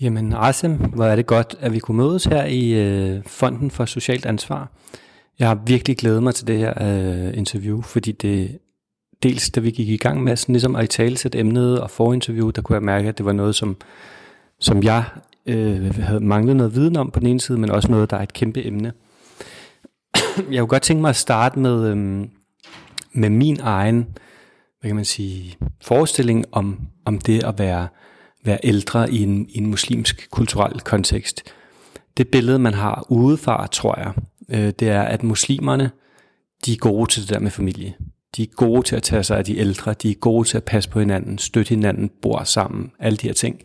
Jamen Asim, hvor er det godt, at vi kunne mødes her i øh, Fonden for Socialt Ansvar. Jeg har virkelig glædet mig til det her øh, interview, fordi det dels da vi gik i gang med sådan ligesom at i tale sætte emnet og forinterview, der kunne jeg mærke, at det var noget, som, som jeg øh, havde manglet noget viden om på den ene side, men også noget, der er et kæmpe emne. jeg kunne godt tænke mig at starte med, øh, med min egen, hvad kan man sige, forestilling om, om det at være være ældre i en, i en muslimsk kulturel kontekst. Det billede, man har udefra, tror jeg, øh, det er, at muslimerne, de er gode til det der med familie. De er gode til at tage sig af de ældre, de er gode til at passe på hinanden, støtte hinanden, bor sammen, alle de her ting.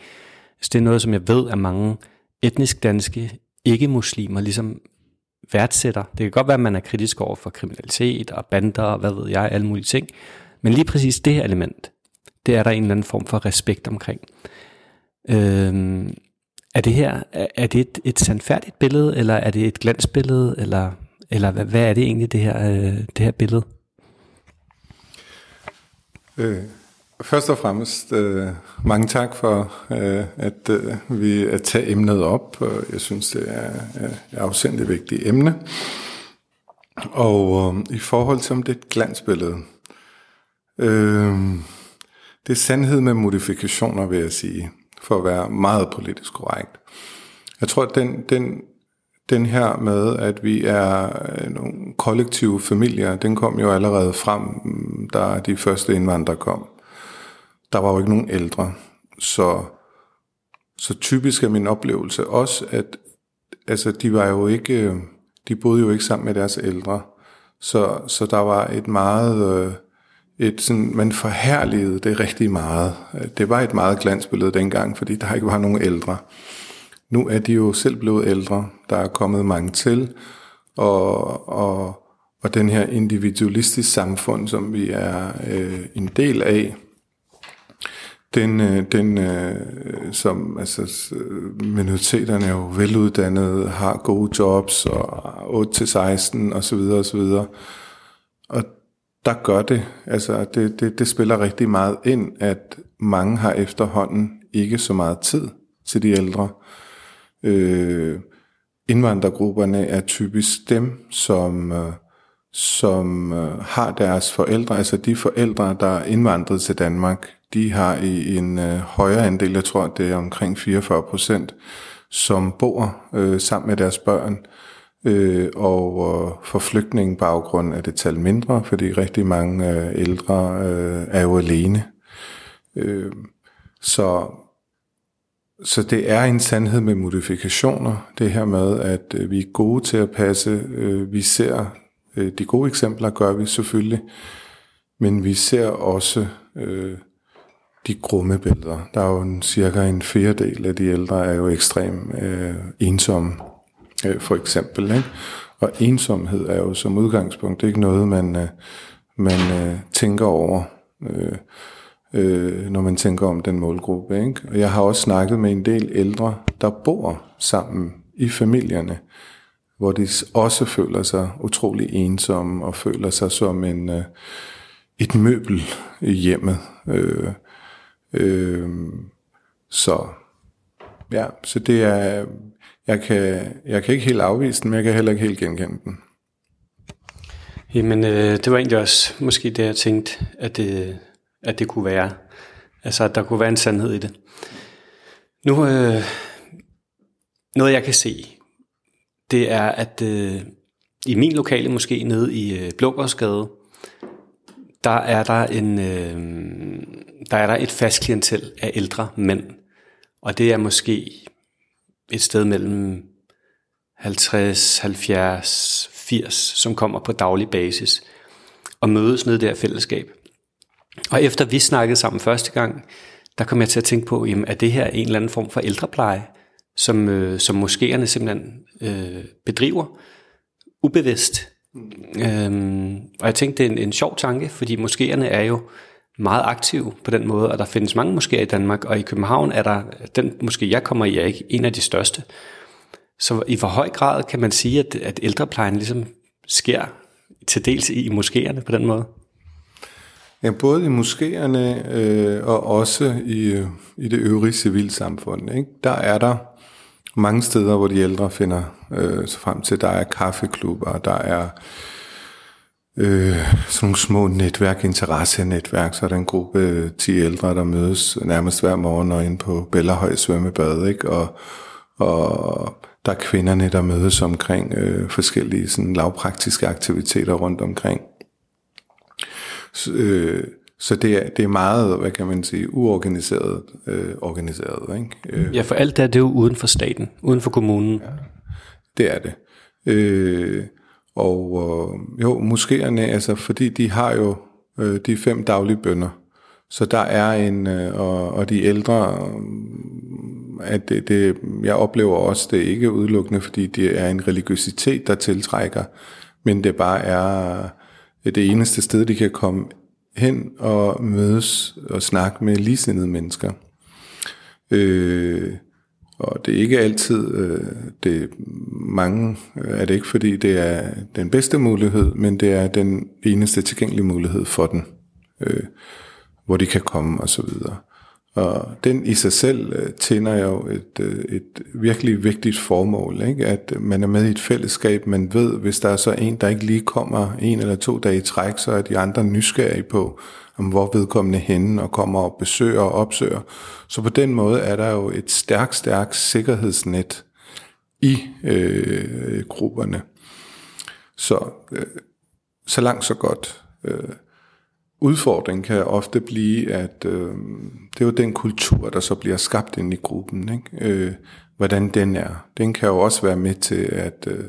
Så det er noget, som jeg ved, at mange etnisk danske ikke-muslimer ligesom værdsætter. Det kan godt være, at man er kritisk over for kriminalitet og bander og hvad ved jeg, alle mulige ting. Men lige præcis det her element, det er der en eller anden form for respekt omkring. Øh, er det her er det et, et sandfærdigt billede, eller er det et glansbillede, eller, eller hvad, hvad er det egentlig, det her, øh, det her billede? Øh, først og fremmest øh, mange tak for, øh, at øh, vi at tage emnet op. Jeg synes, det er et afsendigt vigtigt emne. Og øh, i forhold til om det er et glansbillede, øh, det er sandhed med modifikationer, vil jeg sige for at være meget politisk korrekt. Jeg tror, at den, den, den her med, at vi er øh, nogle kollektive familier, den kom jo allerede frem, mm, da de første indvandrere kom. Der var jo ikke nogen ældre. Så, så typisk er min oplevelse også, at altså, de var jo ikke, øh, de boede jo ikke sammen med deres ældre. Så, så der var et meget øh, et sådan, man forhærligede det rigtig meget. Det var et meget glansbillede dengang, fordi der ikke var nogen ældre. Nu er de jo selv blevet ældre. Der er kommet mange til, og, og, og den her individualistiske samfund, som vi er øh, en del af, den, øh, den øh, som altså, øh, minoriteterne er jo veluddannede, har gode jobs, og 8 til 16 osv. osv. Og der gør det. Altså, det, det, det spiller rigtig meget ind, at mange har efterhånden ikke så meget tid til de ældre. Øh, indvandrergrupperne er typisk dem, som, øh, som øh, har deres forældre, altså de forældre, der er indvandret til Danmark, de har i en øh, højere andel, jeg tror det er omkring 44 procent, som bor øh, sammen med deres børn øh, og øh, for flygtningebaggrund er det tal mindre, fordi rigtig mange øh, ældre øh, er jo alene. Øh, så, så det er en sandhed med modifikationer, det her med, at øh, vi er gode til at passe. Øh, vi ser øh, de gode eksempler, gør vi selvfølgelig, men vi ser også øh, de grumme billeder. Der er jo en, cirka en fjerdedel af de ældre er jo ekstremt øh, ensomme øh, for eksempel. Ikke? Og ensomhed er jo som udgangspunkt ikke noget, man, øh, man øh, tænker over, øh, øh, når man tænker om den målgruppe. Ikke? Og jeg har også snakket med en del ældre, der bor sammen i familierne, hvor de også føler sig utrolig ensomme og føler sig som en øh, et møbel i hjemmet. Øh, øh, så ja, så det er jeg kan, jeg kan ikke helt afvise den, men jeg kan heller ikke helt genkende den. Jamen, øh, det var egentlig også måske det, jeg tænkte, at det, at det kunne være. Altså, at der kunne være en sandhed i det. Nu, øh, noget jeg kan se, det er, at øh, i min lokale måske nede i øh, Blågårdsgade, der er der en, øh, der er der et fast klientel af ældre mænd. Og det er måske et sted mellem 50, 70, 80, som kommer på daglig basis og mødes ned der fællesskab. Og efter vi snakkede sammen første gang, der kom jeg til at tænke på, jamen, er det her en eller anden form for ældrepleje, som, øh, som moskéerne simpelthen øh, bedriver ubevidst. Mm. Øhm, og jeg tænkte, det er en, en sjov tanke, fordi moskéerne er jo meget aktiv på den måde, og der findes mange moskéer i Danmark, og i København er der, den måske jeg kommer i, er ikke en af de største. Så i hvor høj grad kan man sige, at, at ældreplejen ligesom sker til dels i, i moskéerne på den måde? Ja, både i moskéerne øh, og også i, øh, i det øvrige civilsamfund. Ikke? Der er der mange steder, hvor de ældre finder øh, så frem til, der er kaffeklubber, der er øh, sådan nogle små netværk, interessenetværk, så er der en gruppe 10 ældre, der mødes nærmest hver morgen og ind på Bellerhøj svømmebad, ikke? Og, og der er kvinderne, der mødes omkring øh, forskellige sådan lavpraktiske aktiviteter rundt omkring. Så, øh, så det er, det er meget, hvad kan man sige, uorganiseret øh, organiseret. Ikke? Øh, ja, for alt det er det jo uden for staten, uden for kommunen. Ja, det er det. Øh, og øh, jo, moskéerne, altså fordi de har jo øh, de fem daglige bønder, så der er en, øh, og, og de ældre, øh, at det, det, jeg oplever også, det er ikke udelukkende, fordi det er en religiøsitet, der tiltrækker, men det bare er øh, det eneste sted, de kan komme hen og mødes og snakke med ligesindede mennesker. Øh, og det er ikke altid, øh, det mange øh, er det ikke, fordi det er den bedste mulighed, men det er den eneste tilgængelige mulighed for den, øh, hvor de kan komme og så videre. Og den i sig selv øh, tænder jo et, øh, et virkelig vigtigt formål, ikke? at øh, man er med i et fællesskab, man ved, hvis der er så en, der ikke lige kommer en eller to dage i træk, så er de andre nysgerrige på, om hvor vedkommende henne og kommer og besøger og opsøger. Så på den måde er der jo et stærkt, stærkt sikkerhedsnet i øh, grupperne. Så, øh, så langt så godt. Øh, udfordring kan ofte blive, at øh, det er jo den kultur, der så bliver skabt ind i gruppen. Ikke? Øh, hvordan den er. Den kan jo også være med til at øh,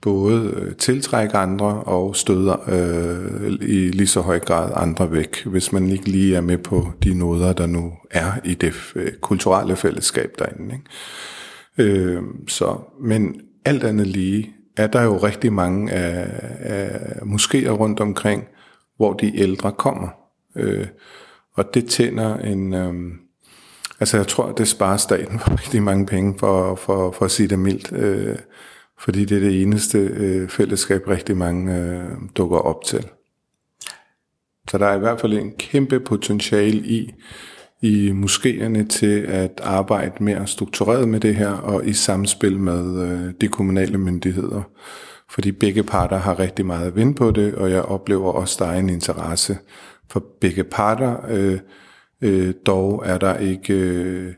både øh, tiltrække andre og støde øh, i lige så høj grad andre væk, hvis man ikke lige er med på de noder, der nu er i det øh, kulturelle fællesskab derinde. Ikke? Øh, så, men alt andet lige er der jo rigtig mange af, af moskéer rundt omkring, hvor de ældre kommer. Øh, og det tænder en... Øh, altså jeg tror, det sparer staten for rigtig mange penge, for, for, for at sige det mildt. Øh, fordi det er det eneste øh, fællesskab, rigtig mange øh, dukker op til. Så der er i hvert fald en kæmpe potentiale i, i moskéerne til at arbejde mere struktureret med det her, og i samspil med øh, de kommunale myndigheder fordi begge parter har rigtig meget at vinde på det, og jeg oplever også, der er en interesse for begge parter. Øh, øh, dog er der ikke, øh,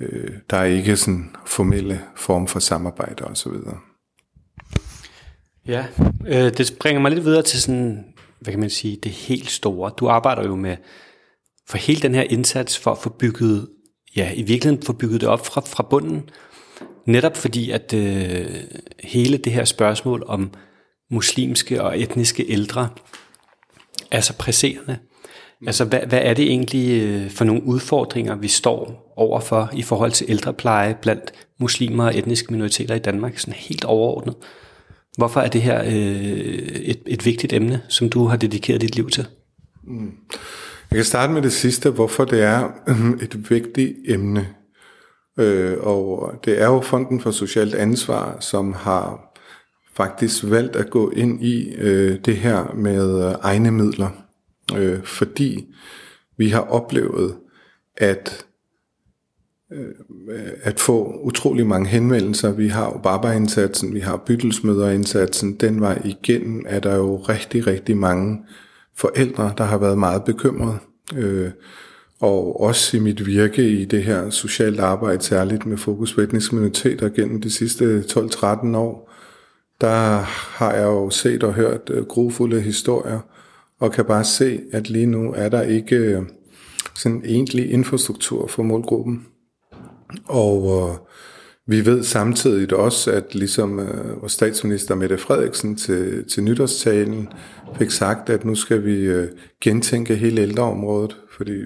øh, der er ikke sådan formelle form for samarbejde osv. Ja, øh, det bringer mig lidt videre til sådan, hvad kan man sige, det helt store. Du arbejder jo med for hele den her indsats for at få bygget, ja, i virkeligheden få bygget det op fra, fra bunden, Netop fordi, at øh, hele det her spørgsmål om muslimske og etniske ældre er så presserende. Altså, hvad, hvad er det egentlig øh, for nogle udfordringer, vi står overfor i forhold til ældrepleje blandt muslimer og etniske minoriteter i Danmark, sådan helt overordnet? Hvorfor er det her øh, et, et vigtigt emne, som du har dedikeret dit liv til? Mm. Jeg kan starte med det sidste, hvorfor det er et vigtigt emne. Øh, og det er jo Fonden for Socialt Ansvar, som har faktisk valgt at gå ind i øh, det her med øh, egne midler, øh, fordi vi har oplevet, at øh, at få utrolig mange henvendelser. Vi har jo Baba-indsatsen, vi har byttelsmøderindsatsen. Den var igennem, er der jo rigtig, rigtig mange forældre, der har været meget bekymrede. Øh, og også i mit virke i det her socialt arbejde, særligt med fokus på etniske minoriteter gennem de sidste 12-13 år, der har jeg jo set og hørt øh, grufulde historier, og kan bare se, at lige nu er der ikke øh, sådan egentlig infrastruktur for målgruppen. Og øh, vi ved samtidig også, at ligesom øh, vores statsminister Mette Frederiksen til, til nytårstalen fik sagt, at nu skal vi øh, gentænke hele ældreområdet, fordi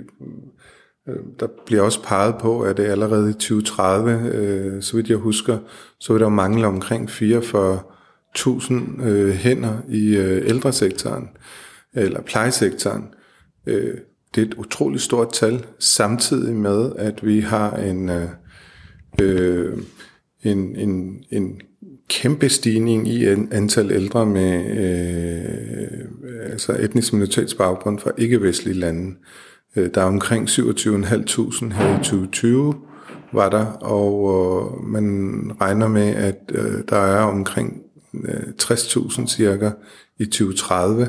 øh, der bliver også peget på, at det allerede i 2030, øh, så vidt jeg husker, så vil der mangle omkring 44.000 øh, hænder i øh, ældresektoren, eller plejesektoren. Øh, det er et utroligt stort tal, samtidig med, at vi har en, øh, øh en, en, en kæmpe stigning i antal ældre med øh, altså etnisk minoritetsbaggrund fra ikke-vestlige lande. Øh, der er omkring 27.500 her i 2020, var der, og øh, man regner med, at øh, der er omkring øh, 60.000 cirka i 2030,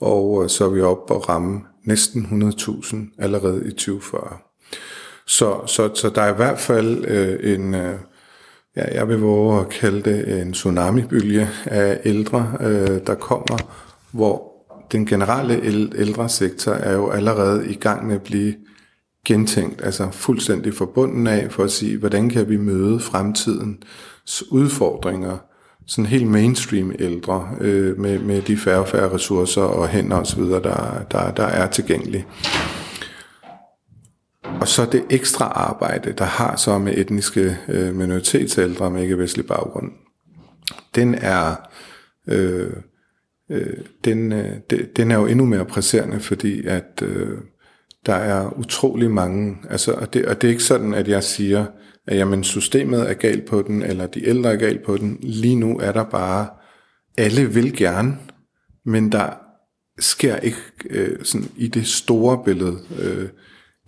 og øh, så er vi oppe og ramme næsten 100.000 allerede i 2040. Så, så, så der er i hvert fald øh, en, øh, ja, jeg vil våge at kalde det en tsunamibølge af ældre, øh, der kommer, hvor den generelle ældre sektor er jo allerede i gang med at blive gentænkt, altså fuldstændig forbundet af, for at sige, hvordan kan vi møde fremtidens udfordringer, sådan helt mainstream ældre, øh, med, med de færre og færre ressourcer og hænder osv., der, der, der er tilgængelige. Og så det ekstra arbejde, der har så med etniske øh, minoritetsældre med ikke-vestlig baggrund, den er, øh, øh, den, øh, den er jo endnu mere presserende, fordi at øh, der er utrolig mange, altså, og, det, og det er ikke sådan, at jeg siger, at jamen, systemet er galt på den, eller de ældre er galt på den. Lige nu er der bare, alle vil gerne, men der sker ikke øh, sådan i det store billede, øh,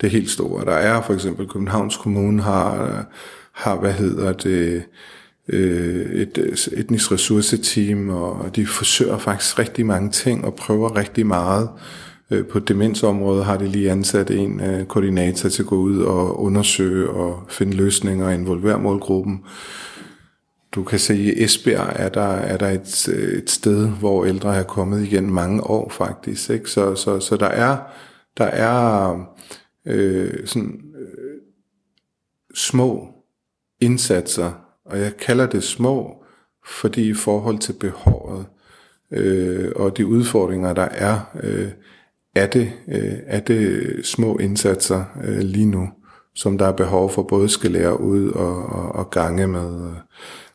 det helt store. Der er for eksempel Københavns Kommune har, har hvad hedder det, øh, et øh, etnisk ressourceteam, og de forsøger faktisk rigtig mange ting og prøver rigtig meget. Øh, på demensområdet har de lige ansat en øh, koordinator til at gå ud og undersøge og finde løsninger og involvere målgruppen. Du kan se, at i Esbjerg er der, er der et, øh, et sted, hvor ældre er kommet igen mange år faktisk. Ikke? Så, så, så der er, der er øh, sådan, øh, små indsatser, og jeg kalder det små, fordi i forhold til behovet øh, og de udfordringer, der er, øh, er, det, øh, er det små indsatser øh, lige nu, som der er behov for både skal lære ud og, og, og gange med øh,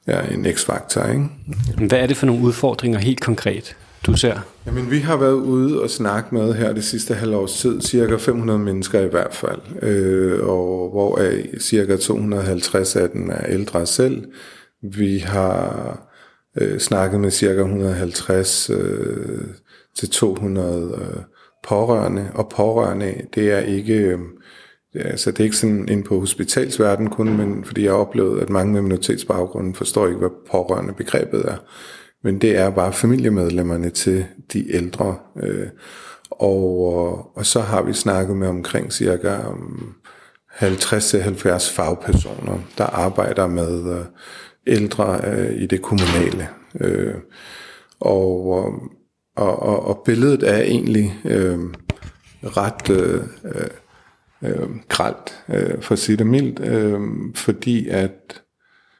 ja, en x-faktor. Ikke? Hvad er det for nogle udfordringer helt konkret? Du ser? Jamen, vi har været ude og snakke med her det sidste halvårs tid, cirka 500 mennesker i hvert fald, øh, og hvor er cirka 250 af dem er ældre selv. Vi har øh, snakket med cirka 150 øh, til 200 øh, pårørende, og pårørende, det er ikke... Øh, Altså, det er ikke sådan ind på hospitalsverden kun, men fordi jeg har oplevet, at mange med minoritetsbaggrund forstår ikke, hvad pårørende begrebet er men det er bare familiemedlemmerne til de ældre. Øh, og, øh, og så har vi snakket med omkring cirka um, 50-70 fagpersoner, der arbejder med øh, ældre øh, i det kommunale. Øh, og, øh, og, og, og billedet er egentlig øh, ret øh, øh, gralt, øh, for at sige det mildt, øh, fordi at,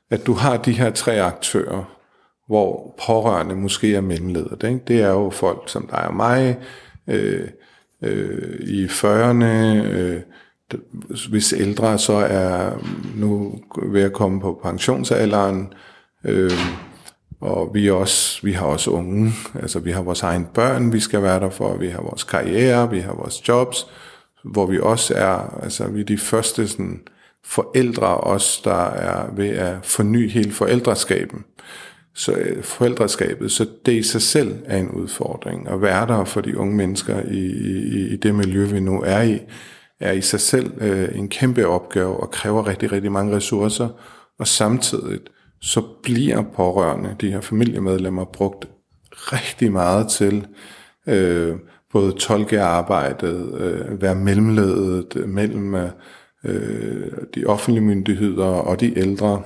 at du har de her tre aktører, hvor pårørende måske er mellemledet. Ikke? Det er jo folk som dig og mig, øh, øh, i 40'erne, øh, hvis ældre så er nu ved at komme på pensionsalderen, øh, og vi, også, vi har også unge, altså vi har vores egen børn, vi skal være der for, vi har vores karriere, vi har vores jobs, hvor vi også er, altså vi er de første sådan, forældre også, der er ved at forny hele forældreskaben så øh, forældreskabet, så det i sig selv er en udfordring. At være der for de unge mennesker i, i, i det miljø, vi nu er i, er i sig selv øh, en kæmpe opgave og kræver rigtig, rigtig mange ressourcer. Og samtidig så bliver pårørende, de her familiemedlemmer, brugt rigtig meget til øh, både tolkearbejdet, øh, være mellemledet mellem øh, de offentlige myndigheder og de ældre,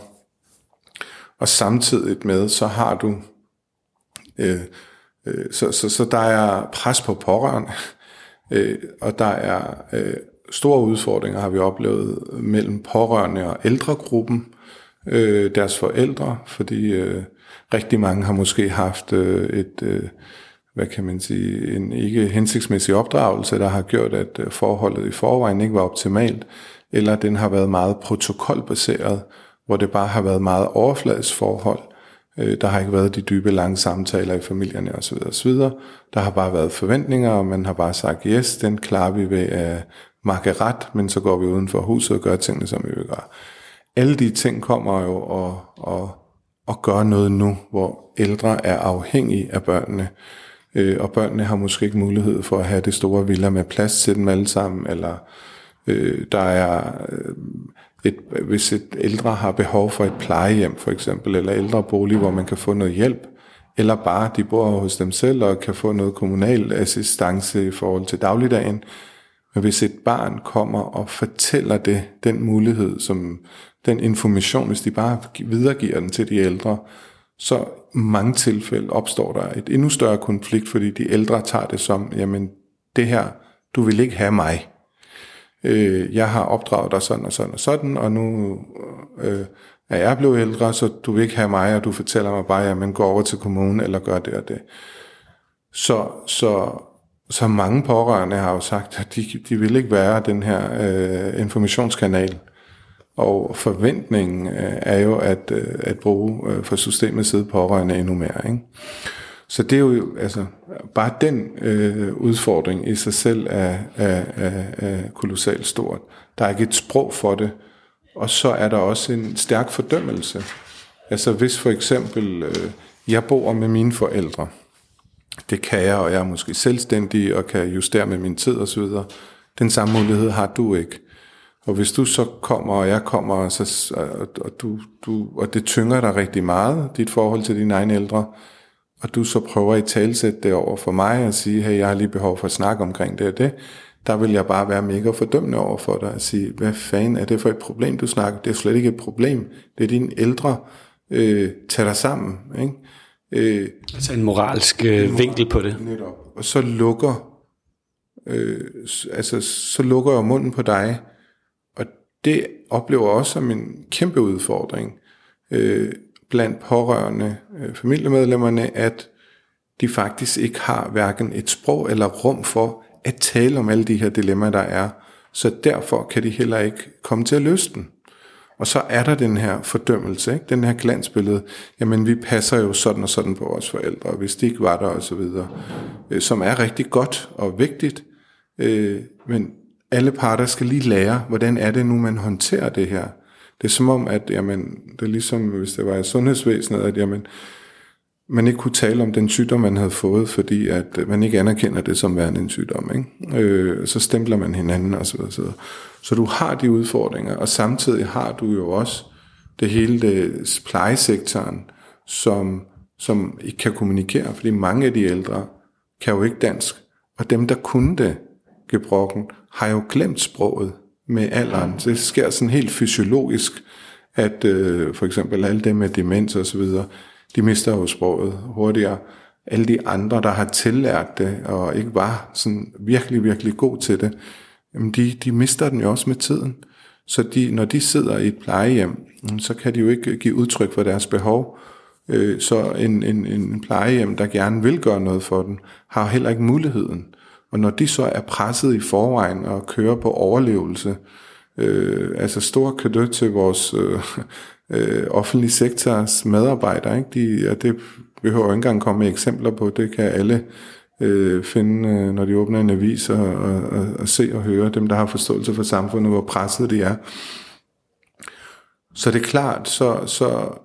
og samtidig med, så har du, øh, øh, så, så, så der er pres på pårørende, øh, og der er øh, store udfordringer, har vi oplevet, mellem pårørende og ældregruppen, øh, deres forældre, fordi øh, rigtig mange har måske haft øh, et, øh, hvad kan man sige, en ikke hensigtsmæssig opdragelse, der har gjort, at øh, forholdet i forvejen ikke var optimalt, eller den har været meget protokolbaseret, hvor det bare har været meget overfladisk forhold. Øh, der har ikke været de dybe, lange samtaler i familierne osv. osv. Der har bare været forventninger, og man har bare sagt, yes, den klarer vi ved at makke ret, men så går vi uden for huset og gør tingene, som vi vil gøre. Alle de ting kommer jo og, og, og gøre noget nu, hvor ældre er afhængige af børnene, øh, og børnene har måske ikke mulighed for at have det store villa med plads til dem alle sammen, eller øh, der er øh, et, hvis et ældre har behov for et plejehjem for eksempel, eller ældre bolig, hvor man kan få noget hjælp, eller bare de bor hos dem selv og kan få noget kommunal assistance i forhold til dagligdagen. Men hvis et barn kommer og fortæller det, den mulighed, som den information, hvis de bare videregiver den til de ældre, så mange tilfælde opstår der et endnu større konflikt, fordi de ældre tager det som, jamen det her, du vil ikke have mig. Øh, jeg har opdraget dig sådan og sådan og sådan, og nu øh, er jeg blevet ældre, så du vil ikke have mig, og du fortæller mig bare, at man går over til kommunen eller gør det og det. Så, så, så mange pårørende har jo sagt, at de, de vil ikke være den her øh, informationskanal. Og forventningen øh, er jo at, øh, at bruge øh, for systemets side pårørende endnu mere. Ikke? Så det er jo altså bare den øh, udfordring i sig selv er, er, er, er kolossalt stort. Der er ikke et sprog for det, og så er der også en stærk fordømmelse. Altså hvis for eksempel øh, jeg bor med mine forældre, det kan jeg, og jeg er måske selvstændig og kan justere med min tid osv. Den samme mulighed har du ikke. Og hvis du så kommer, og jeg kommer, og, så, og, du, du, og det tynger dig rigtig meget, dit forhold til dine egne ældre, og du så prøver i talsætte det over for mig og sige, hey, jeg har lige behov for at snakke omkring det og det, der vil jeg bare være mega fordømmende over for dig og sige, hvad fanden er det for et problem, du snakker? Det er slet ikke et problem. Det er dine ældre. Øh, tag dig sammen. Ikke? Øh, altså en moralsk øh, vinkel på det. Netop. Og så lukker, øh, altså, så lukker jeg munden på dig, og det oplever også som en kæmpe udfordring øh, blandt pårørende øh, familiemedlemmerne, at de faktisk ikke har hverken et sprog eller rum for at tale om alle de her dilemmaer, der er. Så derfor kan de heller ikke komme til at løse den. Og så er der den her fordømmelse, ikke? den her glansbillede, jamen vi passer jo sådan og sådan på vores forældre, hvis de ikke var der osv., øh, som er rigtig godt og vigtigt, øh, men alle parter skal lige lære, hvordan er det nu, man håndterer det her. Det er som om, at jamen, det er ligesom, hvis det var i sundhedsvæsenet, at jamen, man ikke kunne tale om den sygdom, man havde fået, fordi at man ikke anerkender det som værende en sygdom. Ikke? Øh, så stempler man hinanden osv. Så, så. så du har de udfordringer, og samtidig har du jo også det hele det plejesektoren, som, som ikke kan kommunikere, fordi mange af de ældre kan jo ikke dansk, og dem, der kunne det gebrokken, har jo glemt sproget med alderen. Det sker sådan helt fysiologisk, at øh, for eksempel alle dem med demens og så videre, de mister jo sproget hurtigere. Alle de andre, der har tillært det, og ikke var sådan virkelig, virkelig god til det, jamen de, de mister den jo også med tiden. Så de, når de sidder i et plejehjem, så kan de jo ikke give udtryk for deres behov. Øh, så en, en, en plejehjem, der gerne vil gøre noget for den, har heller ikke muligheden. Og når de så er presset i forvejen og kører på overlevelse, øh, altså stor kado til vores øh, øh, offentlige sektors medarbejdere. Ikke? De, og det behøver ikke engang komme med eksempler på. Det kan alle øh, finde, øh, når de åbner en avis og, og, og, og se og høre dem, der har forståelse for samfundet, hvor presset de er. Så det er klart, så, så,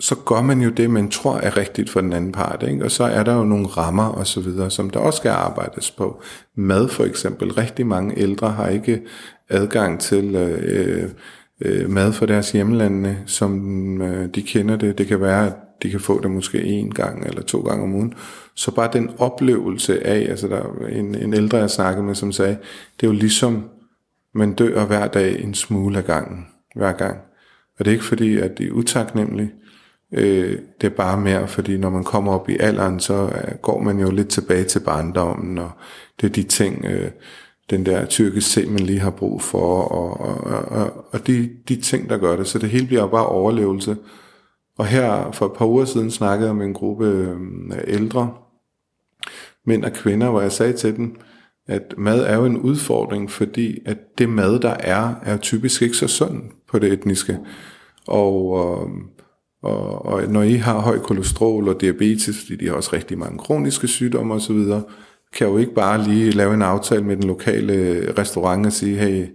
så gør man jo det, man tror er rigtigt for den anden part. Ikke? Og så er der jo nogle rammer og så videre, som der også skal arbejdes på. Mad for eksempel. Rigtig mange ældre har ikke adgang til øh, øh, mad fra deres hjemlande, som øh, de kender det. Det kan være, at de kan få det måske en gang eller to gange om ugen. Så bare den oplevelse af, altså der er en, en ældre, jeg snakkede med, som sagde, det er jo ligesom, man dør hver dag en smule af gangen, hver gang. Og det er ikke fordi, at det er utaknemmeligt, øh, det er bare mere, fordi når man kommer op i alderen, så øh, går man jo lidt tilbage til barndommen, og det er de ting, øh, den der tyrkisk se, man lige har brug for, og, og, og, og de, de ting, der gør det. Så det hele bliver bare overlevelse. Og her for et par uger siden snakkede jeg med en gruppe øh, ældre mænd og kvinder, hvor jeg sagde til dem, at mad er jo en udfordring, fordi at det mad, der er, er typisk ikke så sund på det etniske. Og, og, og, og når I har høj kolesterol og diabetes, fordi de har også rigtig mange kroniske sygdomme osv., kan jo ikke bare lige lave en aftale med den lokale restaurant og sige, hey,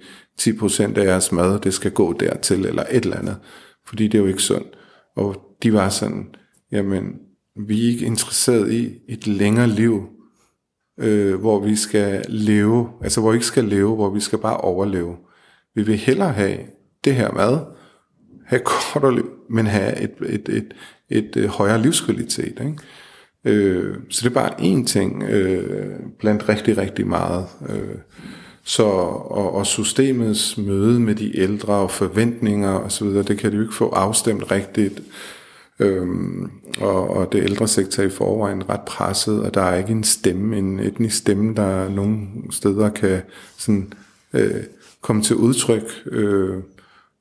10% af jeres mad, det skal gå dertil, eller et eller andet. Fordi det er jo ikke sundt. Og de var sådan, jamen, vi er ikke interesseret i et længere liv, øh, hvor vi skal leve, altså hvor vi ikke skal leve, hvor vi skal bare overleve. Vi vil hellere have det her mad, have kortere liv, men have et, et, et, et, et højere livskvalitet. Ikke? Øh, så det er bare én ting øh, blandt rigtig, rigtig meget. Øh, så, og, og systemets møde med de ældre og forventninger osv., det kan de jo ikke få afstemt rigtigt. Øhm, og, og det ældre sektor i forvejen ret presset, og der er ikke en stemme, en etnisk stemme, der nogle steder kan sådan, øh, komme til udtryk. Øh,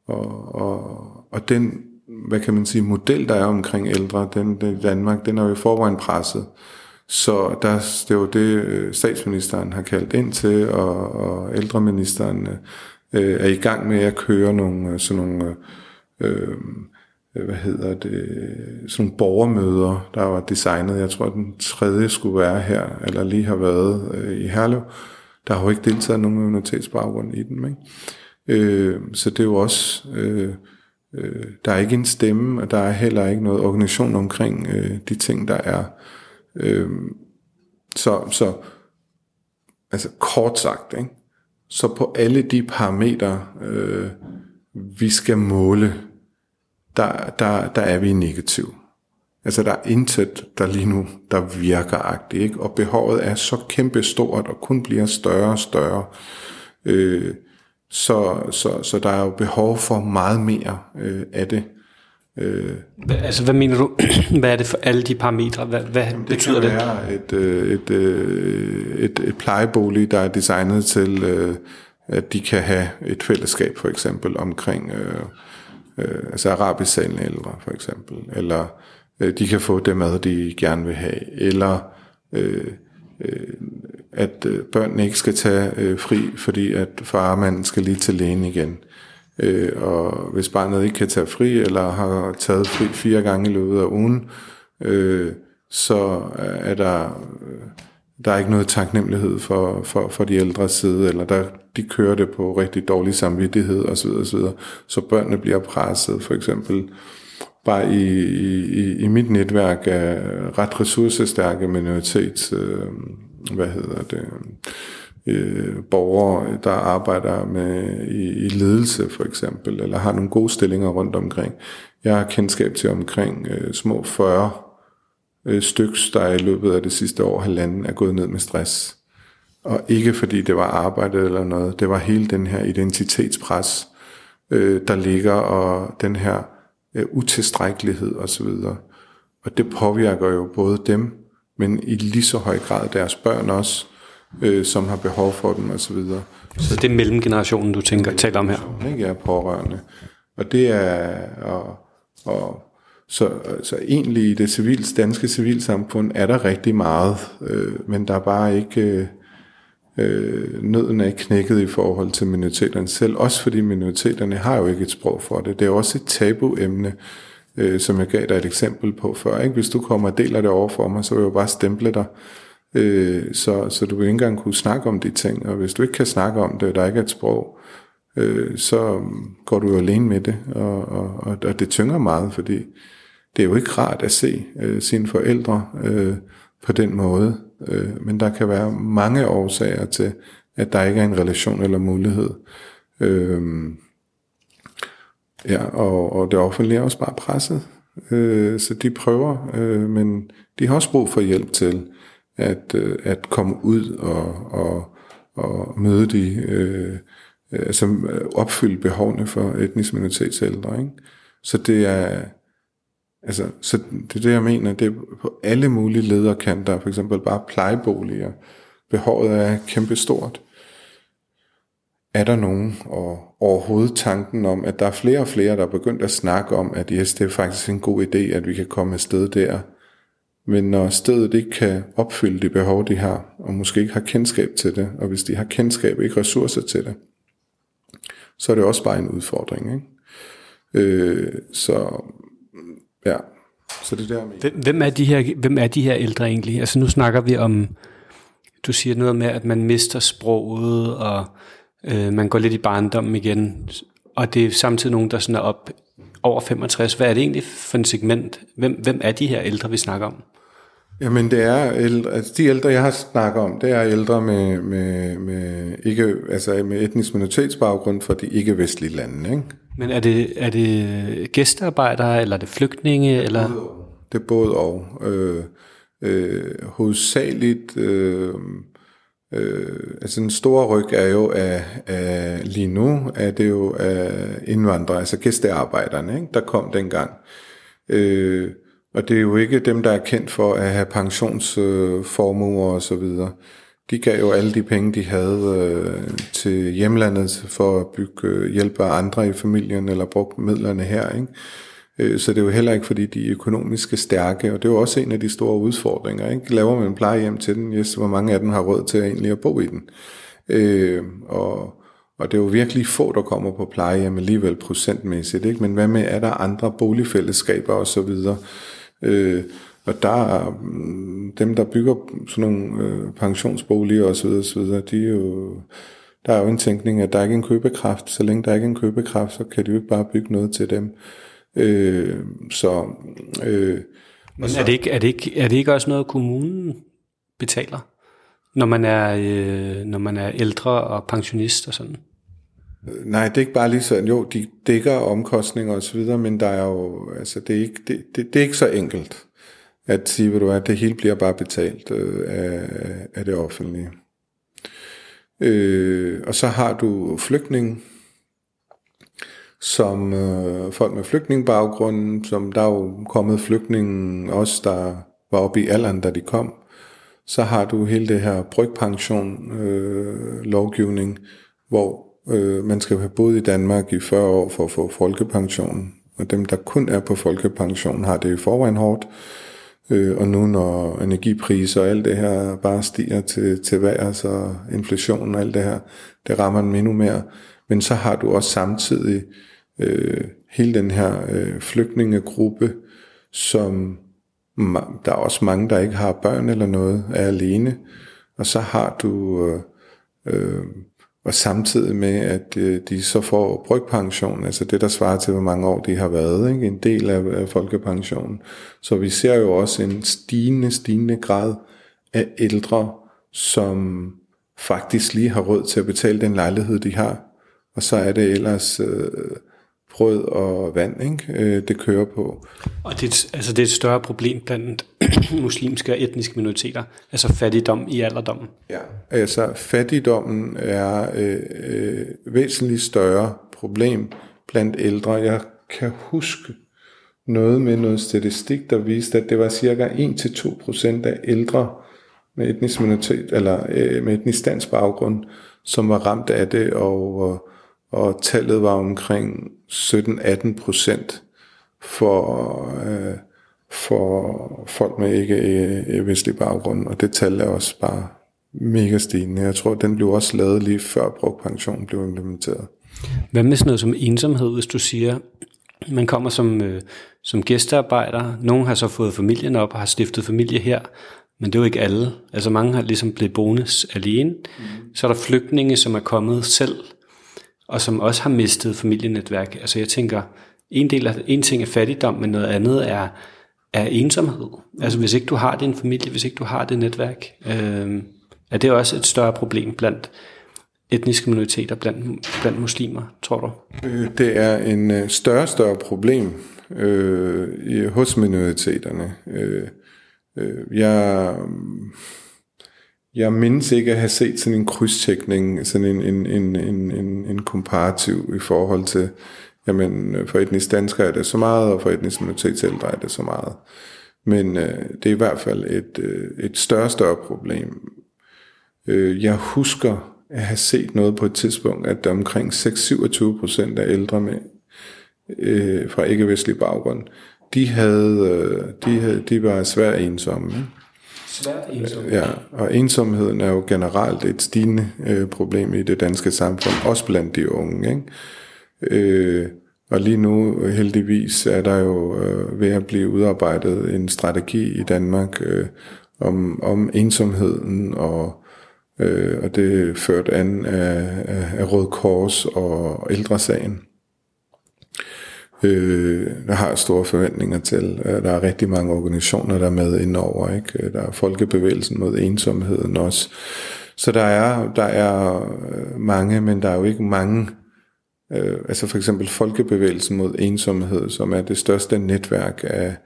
og, og, og den, hvad kan man sige, model, der er omkring ældre, den, den i Danmark, den er jo i forvejen presset. Så der, det er jo det, øh, statsministeren har kaldt ind til, og, og ældreministeren øh, er i gang med at køre nogle øh, sådan nogle, øh, øh, hvad hedder det, sådan nogle borgermøder, der var designet. Jeg tror, den tredje skulle være her, eller lige har været øh, i Herlev. Der har jo ikke deltaget nogen minoritetsbaggrund i den. Ikke? Øh, så det er jo også... Øh, øh, der er ikke en stemme, og der er heller ikke noget organisation omkring øh, de ting, der er. Øh, så, så altså kort sagt, ikke? så på alle de parametre, øh, vi skal måle, der, der, der er vi negativ. Altså der er intet, der lige nu, der virker agtigt, ikke? og behovet er så kæmpestort og kun bliver større og større. Øh, så, så, så der er jo behov for meget mere øh, af det. Øh, altså hvad mener du, hvad er det for alle de parametre, hvad, hvad det betyder det? Det kan være et, øh, et, øh, et, et plejebolig, der er designet til, øh, at de kan have et fællesskab for eksempel omkring øh, øh, altså arabisk salende ældre for eksempel, eller øh, de kan få det mad, de gerne vil have, eller øh, øh, at øh, børnene ikke skal tage øh, fri, fordi at farmanden skal lige til lægen igen. Øh, og hvis barnet ikke kan tage fri, eller har taget fri fire gange i løbet af ugen, øh, så er der, øh, der er ikke noget taknemmelighed for, for, for de ældre side, eller der, de kører det på rigtig dårlig samvittighed osv. osv. Så børnene bliver presset, for eksempel bare i, i, i mit netværk af ret ressourcestærke minoritets, øh, hvad hedder det, øh, borgere, der arbejder med i, i ledelse for eksempel, eller har nogle gode stillinger rundt omkring. Jeg har kendskab til omkring øh, små 40 øh, styks, der i løbet af det sidste år halvanden er gået ned med stress. Og ikke fordi det var arbejde eller noget, det var hele den her identitetspres, øh, der ligger, og den her øh, utilstrækkelighed osv. Og det påvirker jo både dem, men i lige så høj grad deres børn også, øh, som har behov for dem osv. Så, så det er mellemgenerationen, du tænker, taler om her? Ikke er pårørende. Og det er, og, og så, så egentlig i det civil, danske civilsamfund er der rigtig meget, øh, men der er bare ikke, øh, øh, nøden er knækket i forhold til minoriteterne selv, også fordi minoriteterne har jo ikke et sprog for det. Det er også et tabuemne, øh, som jeg gav dig et eksempel på før. Ikke? Hvis du kommer og deler det over for mig, så vil jeg jo bare stemple dig. Øh, så, så du vil ikke engang kunne snakke om de ting, og hvis du ikke kan snakke om det, og der ikke er et sprog, øh, så går du jo alene med det, og, og, og, og det tynger meget, fordi det er jo ikke rart at se øh, sine forældre øh, på den måde, øh, men der kan være mange årsager til, at der ikke er en relation eller mulighed. Øh, ja, og, og det offentlige er også bare presset, øh, så de prøver, øh, men de har også brug for hjælp til at, øh, at komme ud og, og, og møde de, øh, øh altså øh, opfylde behovene for etnisk minoritetsældre. Ikke? Så det er, altså, så det er det, jeg mener, det er på alle mulige lederkanter, for eksempel bare plejeboliger. Behovet er kæmpestort. Er der nogen, og overhovedet tanken om, at der er flere og flere, der er begyndt at snakke om, at yes, det er faktisk en god idé, at vi kan komme afsted der, men når stedet ikke kan opfylde de behov, de har, og måske ikke har kendskab til det, og hvis de har kendskab ikke ressourcer til det, så er det også bare en udfordring. Ikke? Øh, så ja, så det der med. Hvem er, de her, hvem er de her ældre egentlig? Altså nu snakker vi om, du siger noget med, at man mister sproget, og øh, man går lidt i barndommen igen, og det er samtidig nogen, der sådan er op, over 65. Hvad er det egentlig for en segment? Hvem, hvem er de her ældre, vi snakker om? Jamen det er ældre, altså de ældre, jeg har snakket om, det er ældre med, med, med, ikke, altså med etnisk minoritetsbaggrund fra de ikke-vestlige lande. Ikke? Men er det, er det gæstearbejdere, eller er det flygtninge? Eller? Det er både og. Øh, øh, hovedsageligt, øh, øh, altså den store ryg er jo af, af lige nu, er det jo af indvandrere, altså gæstearbejderne, ikke? der kom dengang. Øh, og det er jo ikke dem, der er kendt for at have pensionsformuer og så videre. De gav jo alle de penge, de havde øh, til hjemlandet for at bygge øh, hjælp af andre i familien, eller brugte midlerne her. Ikke? Øh, så det er jo heller ikke, fordi de er økonomisk stærke, og det er jo også en af de store udfordringer. Ikke? Laver man en plejehjem til den, yes, hvor mange af dem har råd til at egentlig at bo i den? Øh, og, og det er jo virkelig få, der kommer på plejehjem alligevel procentmæssigt. Ikke? Men hvad med, er der andre boligfællesskaber osv.? Øh, og der er dem, der bygger sådan nogle øh, pensionsboliger osv., osv., de er jo, der er jo en tænkning, at der ikke er en købekraft. Så længe der ikke er en købekraft, så kan de jo ikke bare bygge noget til dem. Øh, så, øh, Men så, er, det ikke, er, det ikke, er det ikke også noget, kommunen betaler, når man er, øh, når man er ældre og pensionist og sådan? Nej, det er ikke bare lige sådan, jo, de dækker omkostninger og så videre, men der er jo, altså det er ikke, det, det, det er ikke så enkelt at sige, ved du at det hele bliver bare betalt øh, af, af det offentlige. Øh, og så har du flygtning, som øh, folk med flygtningbaggrund, som der er jo kommet flygtninge også, der var oppe i alderen, da de kom. Så har du hele det her brygpension øh, lovgivning, hvor øh, man skal have boet i Danmark i 40 år for at få folkepension. Og dem, der kun er på folkepension, har det i forvejen hårdt. Øh, og nu når energipriser og alt det her bare stiger til, til vejr, så inflation og alt det her, det rammer dem endnu mere. Men så har du også samtidig øh, hele den her øh, flygtningegruppe, som der er også mange, der ikke har børn eller noget, er alene. Og så har du øh, øh, og samtidig med, at øh, de så får brygpension, altså det, der svarer til, hvor mange år de har været, ikke? en del af, af folkepensionen. Så vi ser jo også en stigende, stigende grad af ældre, som faktisk lige har råd til at betale den lejlighed, de har. Og så er det ellers øh, brød og vand, ikke? Øh, det kører på. Og det, altså det er et større problem blandt muslimske og etniske minoriteter, altså fattigdom i alderdommen. Ja, altså fattigdommen er øh, øh, væsentligt større problem blandt ældre. Jeg kan huske noget med noget statistik, der viste, at det var cirka 1-2% af ældre med etnisk minoritet, eller øh, med etnisk dansk baggrund, som var ramt af det, og, og tallet var omkring 17-18 procent for, øh, for folk med ikke øh, vestlig baggrund, og det tal er også bare mega stigende. Jeg tror, den blev også lavet lige før brugpensionen blev implementeret. Hvad med sådan noget som ensomhed, hvis du siger, man kommer som, øh, som gæstearbejder, nogen har så fået familien op og har stiftet familie her, men det er jo ikke alle. Altså mange har ligesom blevet bonus alene. Mm. Så er der flygtninge, som er kommet selv og som også har mistet familienetværk. Altså jeg tænker, en, del af, en ting er fattigdom, men noget andet er, er ensomhed. Altså hvis ikke du har din familie, hvis ikke du har det netværk, øh, er det også et større problem blandt etniske minoriteter, blandt, blandt muslimer, tror du? Øh, det er en øh, større større problem øh, hos minoriteterne. Øh, øh, jeg jeg mindes ikke at have set sådan en krydstækning, sådan en, en, en, en, en, en komparativ i forhold til, jamen øh, for etnisk dansker er det så meget, og for etnisk minoritetsældre er det så meget. Men øh, det er i hvert fald et, øh, et større større problem. Øh, jeg husker at have set noget på et tidspunkt, at der omkring 6-27 procent af ældre med, øh, fra ikke-vestlig baggrund, de, havde, øh, de, havde, de var svært ensomme. Ikke? Svært ensomhed. Ja, og ensomheden er jo generelt et stigende øh, problem i det danske samfund, også blandt de unge. Ikke? Øh, og lige nu heldigvis er der jo øh, ved at blive udarbejdet en strategi i Danmark øh, om, om ensomheden, og, øh, og det er ført an af, af, af Røde Kors og Ældresagen. Øh, der har store forventninger til. Der er rigtig mange organisationer, der er med indover. Ikke? Der er Folkebevægelsen mod ensomheden også. Så der er, der er øh, mange, men der er jo ikke mange, øh, altså for eksempel Folkebevægelsen mod ensomhed, som er det største netværk af,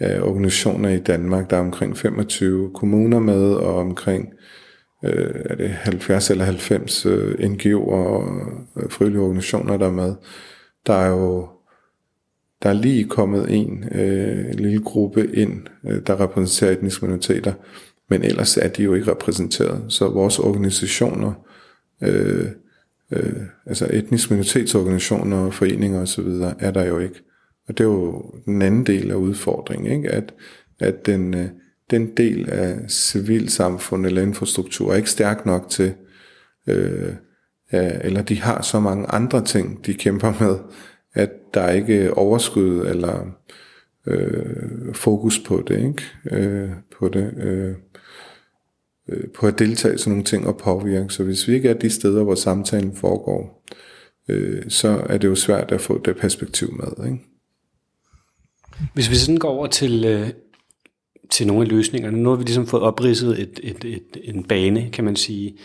af organisationer i Danmark. Der er omkring 25 kommuner med, og omkring øh, er det 70 eller 90 øh, NGO'er og øh, frivillige organisationer, der er med. Der er jo der er lige kommet en øh, lille gruppe ind, øh, der repræsenterer etniske minoriteter, men ellers er de jo ikke repræsenteret. Så vores organisationer, øh, øh, altså etniske minoritetsorganisationer, foreninger osv., er der jo ikke. Og det er jo den anden del af udfordringen, ikke? At, at den, øh, den del af civilsamfundet eller infrastruktur er ikke stærk nok til, øh, eller de har så mange andre ting, de kæmper med, at der er ikke overskud eller øh, fokus på det, ikke? Øh, på det, øh, øh, på at deltage i sådan nogle ting og påvirke. Så hvis vi ikke er de steder, hvor samtalen foregår, øh, så er det jo svært at få det perspektiv med, ikke? Hvis vi sådan går over til, øh, til nogle af løsningerne, nu har vi ligesom fået opridset et, et, et, en bane, kan man sige.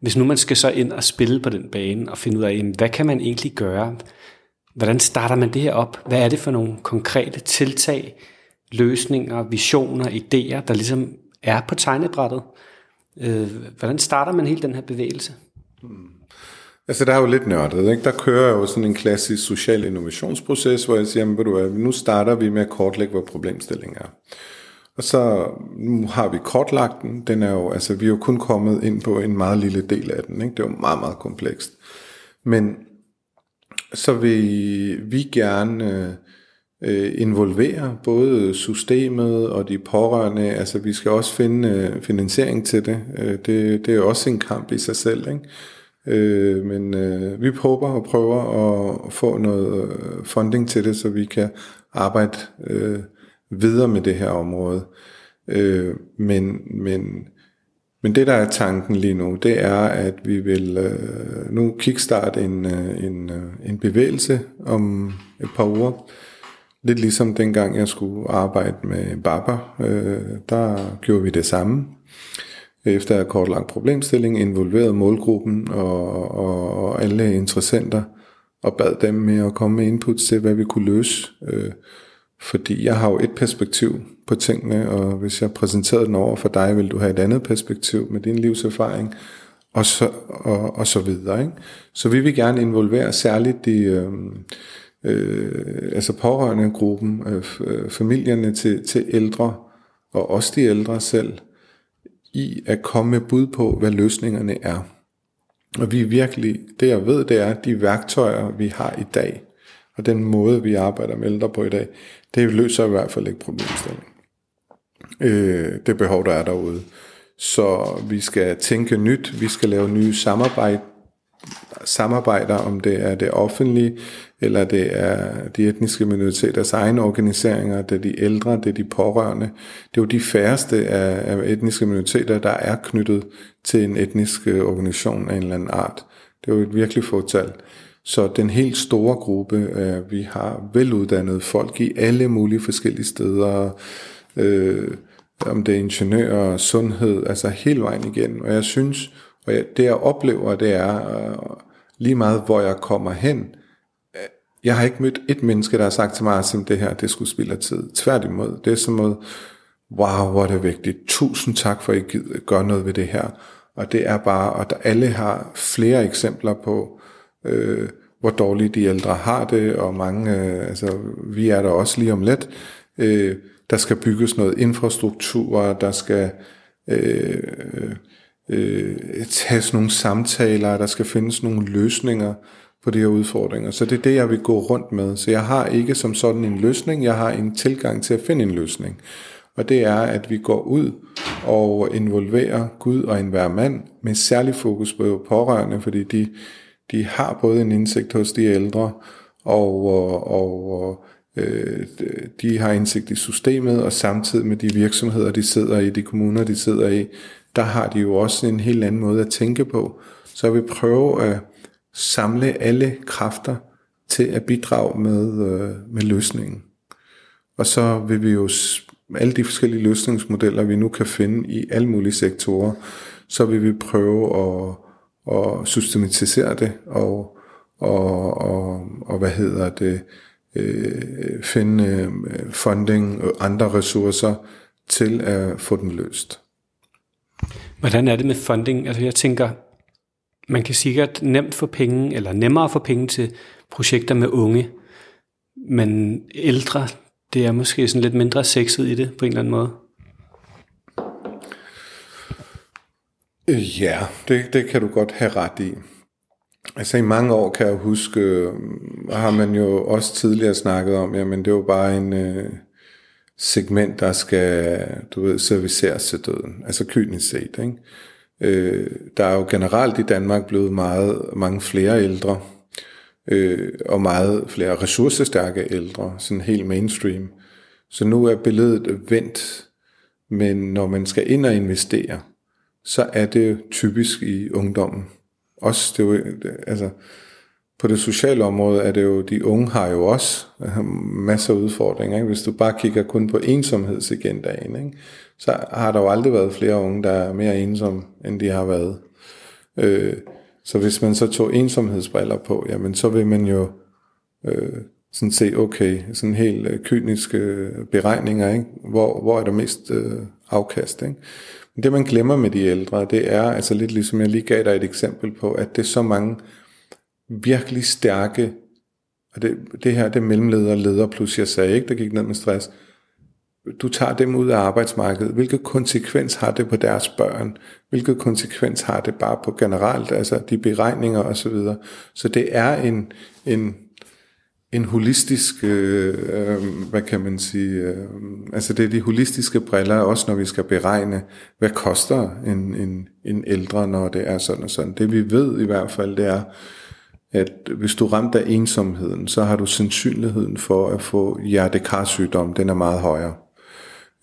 Hvis nu man skal så ind og spille på den bane og finde ud af, hvad kan man egentlig gøre? Hvordan starter man det her op? Hvad er det for nogle konkrete tiltag, løsninger, visioner, idéer, der ligesom er på tegnebrættet? Øh, hvordan starter man hele den her bevægelse? Hmm. Altså, der er jo lidt nørdet, ikke? Der kører jo sådan en klassisk social innovationsproces, hvor jeg siger, jamen, du hvad, nu starter vi med at kortlægge, hvad problemstillingen er. Og så nu har vi kortlagt den. Den er jo, altså, vi er jo kun kommet ind på en meget lille del af den, ikke? Det er jo meget, meget komplekst. Men så vil vi gerne øh, involvere både systemet og de pårørende. Altså vi skal også finde øh, finansiering til det. Øh, det. Det er også en kamp i sig selv. Ikke? Øh, men øh, vi prøver og prøver at få noget øh, funding til det, så vi kan arbejde øh, videre med det her område. Øh, men, men men det, der er tanken lige nu, det er, at vi vil øh, nu kickstarte en, øh, en, øh, en bevægelse om et par uger. Lidt ligesom dengang jeg skulle arbejde med Baba, øh, der gjorde vi det samme. Efter at kort lang problemstilling involverede målgruppen og, og, og alle interessenter og bad dem med at komme med input til, hvad vi kunne løse. Øh, fordi jeg har jo et perspektiv på tingene, og hvis jeg præsenterede den over for dig, vil du have et andet perspektiv med din livserfaring, og så, og, og så videre. Ikke? Så vi vil gerne involvere særligt de, øh, øh, altså pårørende gruppen, øh, øh, familierne til, til ældre, og også de ældre selv, i at komme med bud på, hvad løsningerne er. Og vi virkelig, det jeg ved, det er, at de værktøjer, vi har i dag, og den måde, vi arbejder med ældre på i dag, det løser i hvert fald ikke problemstillingen. Øh, det behov, der er derude. Så vi skal tænke nyt, vi skal lave nye samarbejde, samarbejder, om det er det offentlige, eller det er de etniske minoriteters egne organiseringer, det er de ældre, det er de pårørende. Det er jo de færreste af, af etniske minoriteter, der er knyttet til en etnisk øh, organisation af en eller anden art. Det er jo et virkelig fåtal. Så den helt store gruppe, øh, vi har veluddannede folk i alle mulige forskellige steder, øh, om det er ingeniører, sundhed, altså hele vejen igen. Og jeg synes, og jeg, det jeg oplever, det er øh, lige meget, hvor jeg kommer hen. Øh, jeg har ikke mødt et menneske, der har sagt til mig, ah, at det her, det skulle spille tid. Tværtimod, det er sådan noget, wow, hvor er det vigtigt. Tusind tak for, at I gør noget ved det her. Og det er bare, og der alle har flere eksempler på, øh, øh, hvor dårligt de ældre har det, og mange, øh, altså vi er der også lige om lidt, øh, der skal bygges noget infrastruktur, der skal øh, øh, tages nogle samtaler, der skal findes nogle løsninger på de her udfordringer. Så det er det, jeg vil gå rundt med. Så jeg har ikke som sådan en løsning, jeg har en tilgang til at finde en løsning. Og det er, at vi går ud og involverer Gud og enhver mand med særlig fokus på pårørende, fordi de, de har både en indsigt hos de ældre, og, og, og øh, de har indsigt i systemet, og samtidig med de virksomheder, de sidder i, de kommuner, de sidder i, der har de jo også en helt anden måde at tænke på. Så vi prøver at samle alle kræfter til at bidrage med, øh, med løsningen. Og så vil vi jo alle de forskellige løsningsmodeller, vi nu kan finde i alle mulige sektorer, så vil vi prøve at, og systematisere det og, og, og, og hvad hedder det, øh, finde øh, funding og andre ressourcer til at få den løst. Hvordan er det med funding? Altså jeg tænker, man kan sikkert nemt få penge, eller nemmere få penge til projekter med unge, men ældre, det er måske sådan lidt mindre sexet i det på en eller anden måde. Øh, ja, det, det kan du godt have ret i. Altså i mange år kan jeg huske, øh, har man jo også tidligere snakket om, jamen det var bare en øh, segment, der skal, du ved, serviceres til døden. Altså kynisk set, ikke? Øh, der er jo generelt i Danmark blevet meget, mange flere ældre, øh, og meget flere ressourcestærke ældre, sådan helt mainstream. Så nu er billedet vendt, men når man skal ind og investere, så er det typisk i ungdommen. Også det er jo, altså, på det sociale område er det jo, de unge har jo også øh, masser af udfordringer. Ikke? Hvis du bare kigger kun på ensomhedsagendaen, ikke? så har der jo aldrig været flere unge, der er mere ensomme, end de har været. Øh, så hvis man så tog ensomhedsbriller på, jamen så vil man jo øh, sådan se, okay, sådan helt øh, kyniske øh, beregninger, ikke? Hvor, hvor er der mest øh, afkast. Ikke? Det man glemmer med de ældre, det er, altså lidt ligesom jeg lige gav dig et eksempel på, at det er så mange virkelig stærke, og det, det her det er mellemleder og leder, plus jeg sagde ikke, der gik ned med stress, du tager dem ud af arbejdsmarkedet, hvilke konsekvens har det på deres børn, hvilke konsekvens har det bare på generelt, altså de beregninger osv. Så, videre. så det er en, en, en holistisk, øh, øh, hvad kan man sige, øh, altså det er de holistiske briller, også når vi skal beregne, hvad koster en, en, en ældre, når det er sådan og sådan. Det vi ved i hvert fald, det er, at hvis du ramt af ensomheden, så har du sandsynligheden for at få hjertekarsygdom, den er meget højere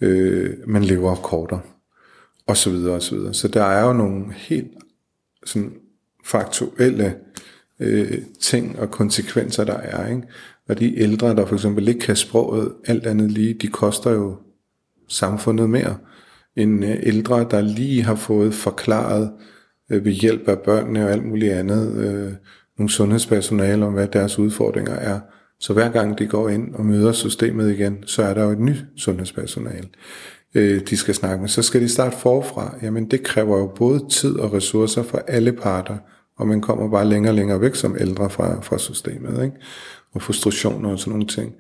øh, man lever kortere, og så videre, og så videre. Så der er jo nogle helt sådan faktuelle øh, ting og konsekvenser, der er. Ikke? Og de ældre, der for eksempel ikke kan sproget, alt andet lige, de koster jo samfundet mere end øh, ældre, der lige har fået forklaret øh, ved hjælp af børnene og alt muligt andet, øh, nogle sundhedspersonale om, hvad deres udfordringer er. Så hver gang de går ind og møder systemet igen, så er der jo et nyt sundhedspersonale, øh, de skal snakke med. Så skal de starte forfra. Jamen det kræver jo både tid og ressourcer for alle parter, og man kommer bare længere og længere væk som ældre fra, fra systemet, ikke? og frustrationer og sådan nogle ting.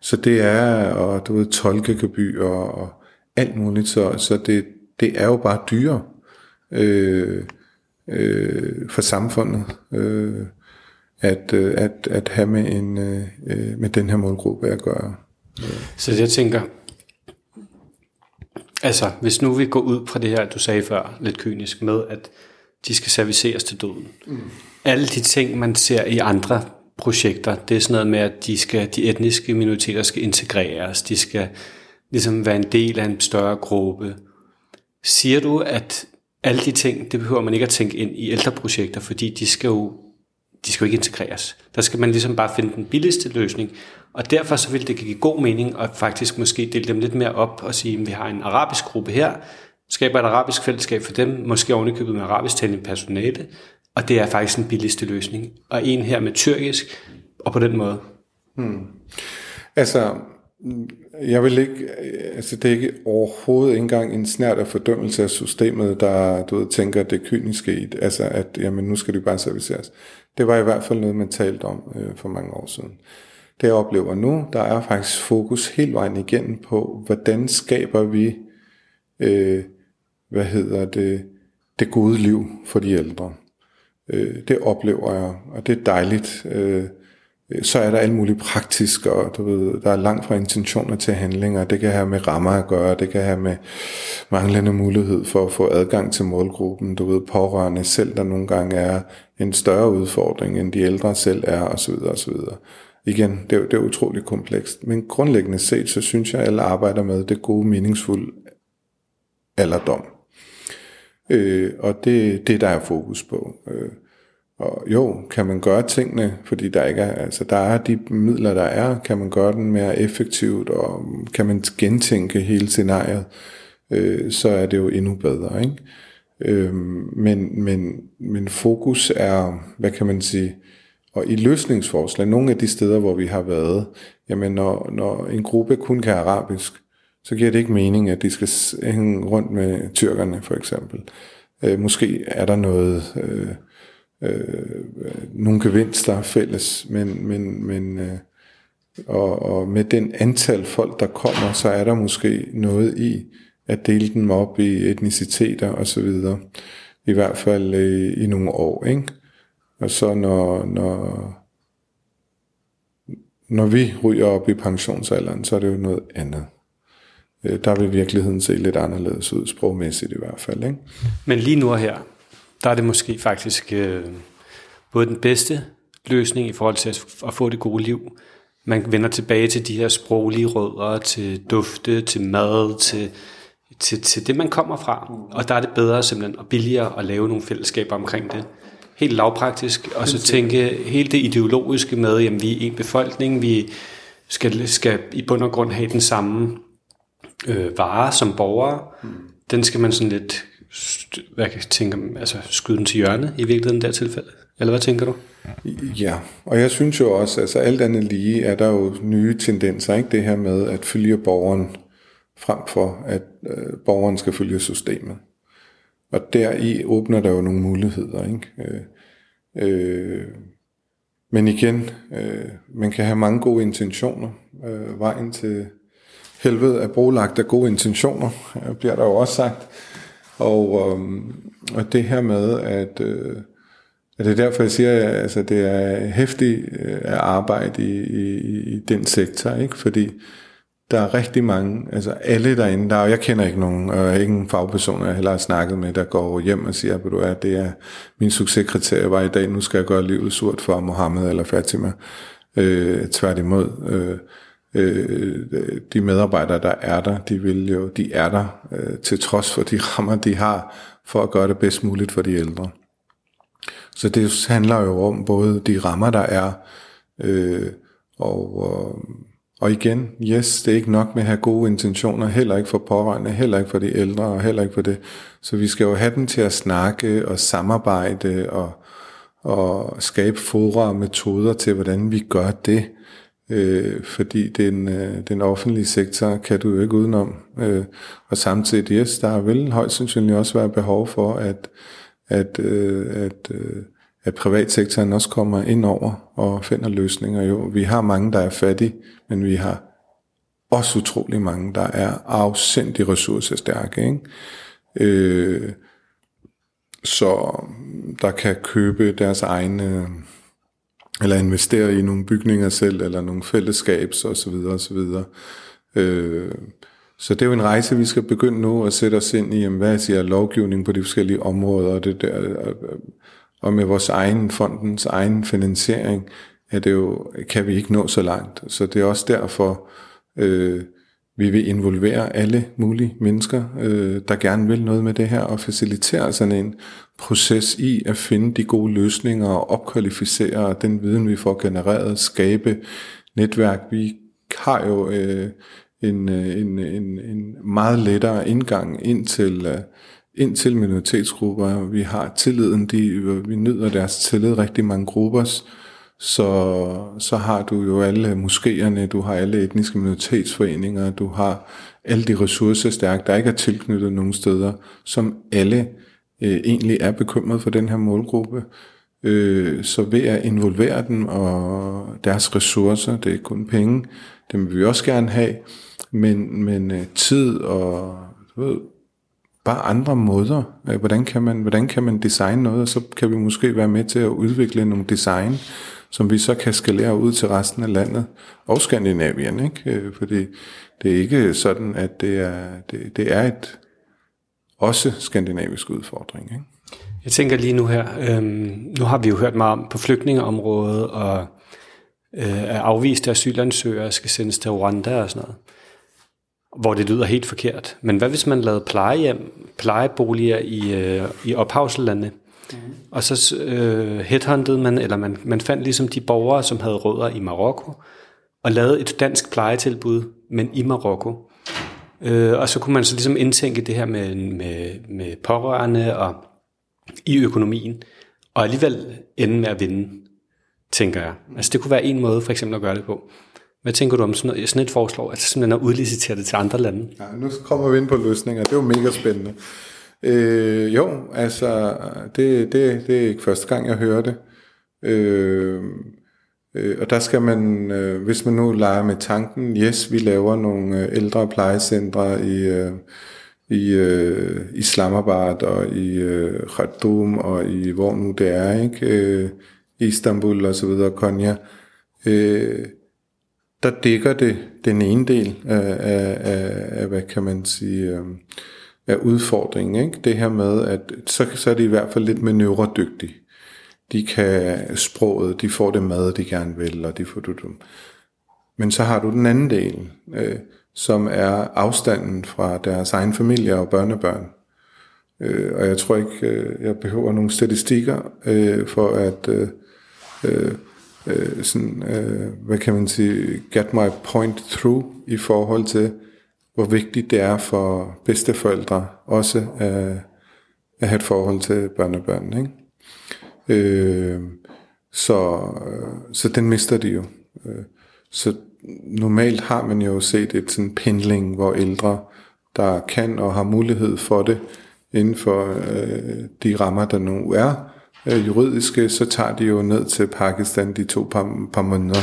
Så det er, og du ved, tolkegebyr og, og alt muligt, så, så det, det er jo bare dyre øh, øh, for samfundet. Øh, at, øh, at, at have med, en, øh, øh, med den her målgruppe at gøre. Så jeg tænker, altså hvis nu vi går ud fra det her, du sagde før, lidt kynisk, med at de skal serviceres til døden. Mm. Alle de ting, man ser i andre projekter, det er sådan noget med, at de, skal, de etniske minoriteter skal integreres, de skal ligesom være en del af en større gruppe. Siger du, at alle de ting, det behøver man ikke at tænke ind i ældreprojekter, fordi de skal jo de skal jo ikke integreres. Der skal man ligesom bare finde den billigste løsning. Og derfor så vil det give god mening at faktisk måske dele dem lidt mere op og sige, at vi har en arabisk gruppe her, skaber et arabisk fællesskab for dem, måske ovenikøbet med arabisk talende personale, og det er faktisk den billigste løsning. Og en her med tyrkisk, og på den måde. Hmm. Altså, jeg vil ikke, altså det er ikke overhovedet ikke engang en snært af fordømmelse af systemet, der du ved, tænker, at det er kynisk i, altså at jamen, nu skal det bare serviceres. Det var i hvert fald noget, man talte om øh, for mange år siden. Det jeg oplever nu, der er faktisk fokus helt vejen igennem på, hvordan skaber vi, øh, hvad hedder det, det gode liv for de ældre. Øh, det oplever jeg, og det er dejligt. Øh, så er der alt muligt praktisk, og du ved, der er langt fra intentioner til handlinger. Det kan have med rammer at gøre, det kan have med manglende mulighed for at få adgang til målgruppen. Du ved, pårørende selv, der nogle gange er en større udfordring, end de ældre selv er, osv. osv. Igen, det er, det er utroligt komplekst. Men grundlæggende set, så synes jeg, at alle arbejder med det gode, meningsfulde alderdom. Øh, og det det, der er fokus på. Øh, og jo, kan man gøre tingene, fordi der ikke er, altså der er de midler, der er, kan man gøre den mere effektivt, og kan man gentænke hele scenariet, øh, så er det jo endnu bedre, ikke? Øh, men, men, men fokus er, hvad kan man sige, og i løsningsforslag, nogle af de steder, hvor vi har været, jamen når, når en gruppe kun kan arabisk, så giver det ikke mening, at de skal hænge rundt med tyrkerne, for eksempel. Øh, måske er der noget, øh, øh, nogle gevinster fælles, men, men, men øh, og, og med den antal folk, der kommer, så er der måske noget i at dele dem op i etniciteter og så videre. I hvert fald øh, i nogle år, ikke? Og så når, når, når vi ryger op i pensionsalderen, så er det jo noget andet. Øh, der vil virkeligheden se lidt anderledes ud, sprogmæssigt i hvert fald. Ikke? Men lige nu og her, der er det måske faktisk øh, både den bedste løsning i forhold til at, få det gode liv. Man vender tilbage til de her sproglige rødder, til dufte, til mad, til, til, til det, man kommer fra. Og der er det bedre simpelthen og billigere at lave nogle fællesskaber omkring det helt lavpraktisk, og så tænke hele det ideologiske med, at vi er en befolkning, vi skal, skal i bund og grund have den samme øh, vare som borgere. Mm. Den skal man sådan lidt, hvad kan jeg tænke, altså skyde den til hjørne i virkeligheden der tilfælde. Eller hvad tænker du? Ja, og jeg synes jo også, altså alt andet lige er der jo nye tendenser, ikke det her med at følge borgeren frem for, at øh, borgeren skal følge systemet. Og deri åbner der jo nogle muligheder. Ikke? Øh, øh, men igen, øh, man kan have mange gode intentioner. Øh, vejen til helvede er brolagt af gode intentioner, øh, bliver der jo også sagt. Og, øhm, og det her med, at, øh, at det er derfor, jeg siger, at altså, det er hæftigt øh, at arbejde i, i, i den sektor, ikke? fordi der er rigtig mange, altså alle derinde, der, jeg kender ikke nogen, og ingen fagpersoner, jeg heller har snakket med, der går hjem og siger, at du er, det er min succeskriterie var i dag, nu skal jeg gøre livet surt for Mohammed eller Fatima. Øh, tværtimod, øh, øh, de medarbejdere, der er der, de vil jo, de er der, øh, til trods for de rammer, de har, for at gøre det bedst muligt for de ældre. Så det handler jo om både de rammer, der er, øh, og, og og igen, yes, det er ikke nok med at have gode intentioner, heller ikke for pårørende, heller ikke for de ældre, og heller ikke for det. Så vi skal jo have dem til at snakke og samarbejde og, og skabe fora og metoder til, hvordan vi gør det. Øh, fordi den, øh, den offentlige sektor kan du jo ikke udenom. Øh, og samtidig, yes, der vil højst sandsynligt også være behov for, at, at, øh, at øh, at privatsektoren også kommer ind over og finder løsninger. Jo, vi har mange, der er fattige, men vi har også utrolig mange, der er afsindig ressourcestærke. Ikke? Øh, så der kan købe deres egne, eller investere i nogle bygninger selv, eller nogle fællesskabs osv. osv. Øh, så det er jo en rejse, vi skal begynde nu at sætte os ind i, jamen, hvad siger lovgivning på de forskellige områder, og det der, øh, øh, og med vores egen fondens egen finansiering, er det jo, kan vi ikke nå så langt. Så det er også derfor, øh, vi vil involvere alle mulige mennesker, øh, der gerne vil noget med det her, og facilitere sådan en proces i at finde de gode løsninger og opkvalificere den viden, vi får genereret, skabe netværk. Vi har jo øh, en, øh, en, en, en meget lettere indgang ind til, øh, ind til minoritetsgrupper. Vi har tilliden, de, vi nyder deres tillid, rigtig mange gruppers så, så har du jo alle moskéerne, du har alle etniske minoritetsforeninger, du har alle de ressourcestærke, der ikke er tilknyttet nogen steder, som alle øh, egentlig er bekymret for den her målgruppe. Øh, så ved at involvere dem og deres ressourcer, det er kun penge, dem vil vi også gerne have, men, men øh, tid og du ved, bare andre måder. Øh, hvordan kan, man, hvordan kan man designe noget, og så kan vi måske være med til at udvikle nogle design, som vi så kan skalere ud til resten af landet, og Skandinavien, ikke? Øh, fordi det er ikke sådan, at det er, det, det er et også skandinavisk udfordring. Ikke? Jeg tænker lige nu her, øhm, nu har vi jo hørt meget om på flygtningeområdet, og øh, at afviste asylansøgere skal sendes til Rwanda og sådan noget hvor det lyder helt forkert. Men hvad hvis man lavede plejehjem, plejeboliger i, øh, i ophavslandet? Mm. Og så øh, headhuntede man, eller man, man fandt ligesom de borgere, som havde rødder i Marokko, og lavede et dansk plejetilbud, men i Marokko. Øh, og så kunne man så ligesom indtænke det her med, med, med pårørende og i økonomien, og alligevel ende med at vinde, tænker jeg. Altså det kunne være en måde for eksempel at gøre det på. Hvad tænker du om sådan, noget, sådan et forslag, altså simpelthen at udlicitere det til andre lande? Ja, nu kommer vi ind på løsninger, det er jo mega spændende. Øh, jo, altså, det, det, det er ikke første gang, jeg hører det. Øh, øh, og der skal man, øh, hvis man nu leger med tanken, yes, vi laver nogle øh, ældre plejecentre i, øh, i øh, Islamabad og i øh, Khartoum og i hvor nu det er, ikke? Øh, Istanbul og så videre, Konya. Øh, der dækker det den ene del af, af, af, af hvad kan man sige, øh, af udfordringen. Ikke? Det her med, at så, så er de i hvert fald lidt manøvredygtige. De kan sproget, de får det mad, de gerne vil, og de får du dem. Men så har du den anden del, øh, som er afstanden fra deres egen familie og børnebørn. Øh, og jeg tror ikke, øh, jeg behøver nogle statistikker øh, for at øh, øh, øh, sådan, øh, hvad kan man sige, get my point through i forhold til, hvor vigtigt det er for bedsteforældre også at, at have et forhold til børnebørn. Ikke? Øh, så, så den mister de jo. Øh, så normalt har man jo set et sådan pendling, hvor ældre, der kan og har mulighed for det, inden for øh, de rammer, der nu er øh, juridiske, så tager de jo ned til Pakistan de to par, par måneder,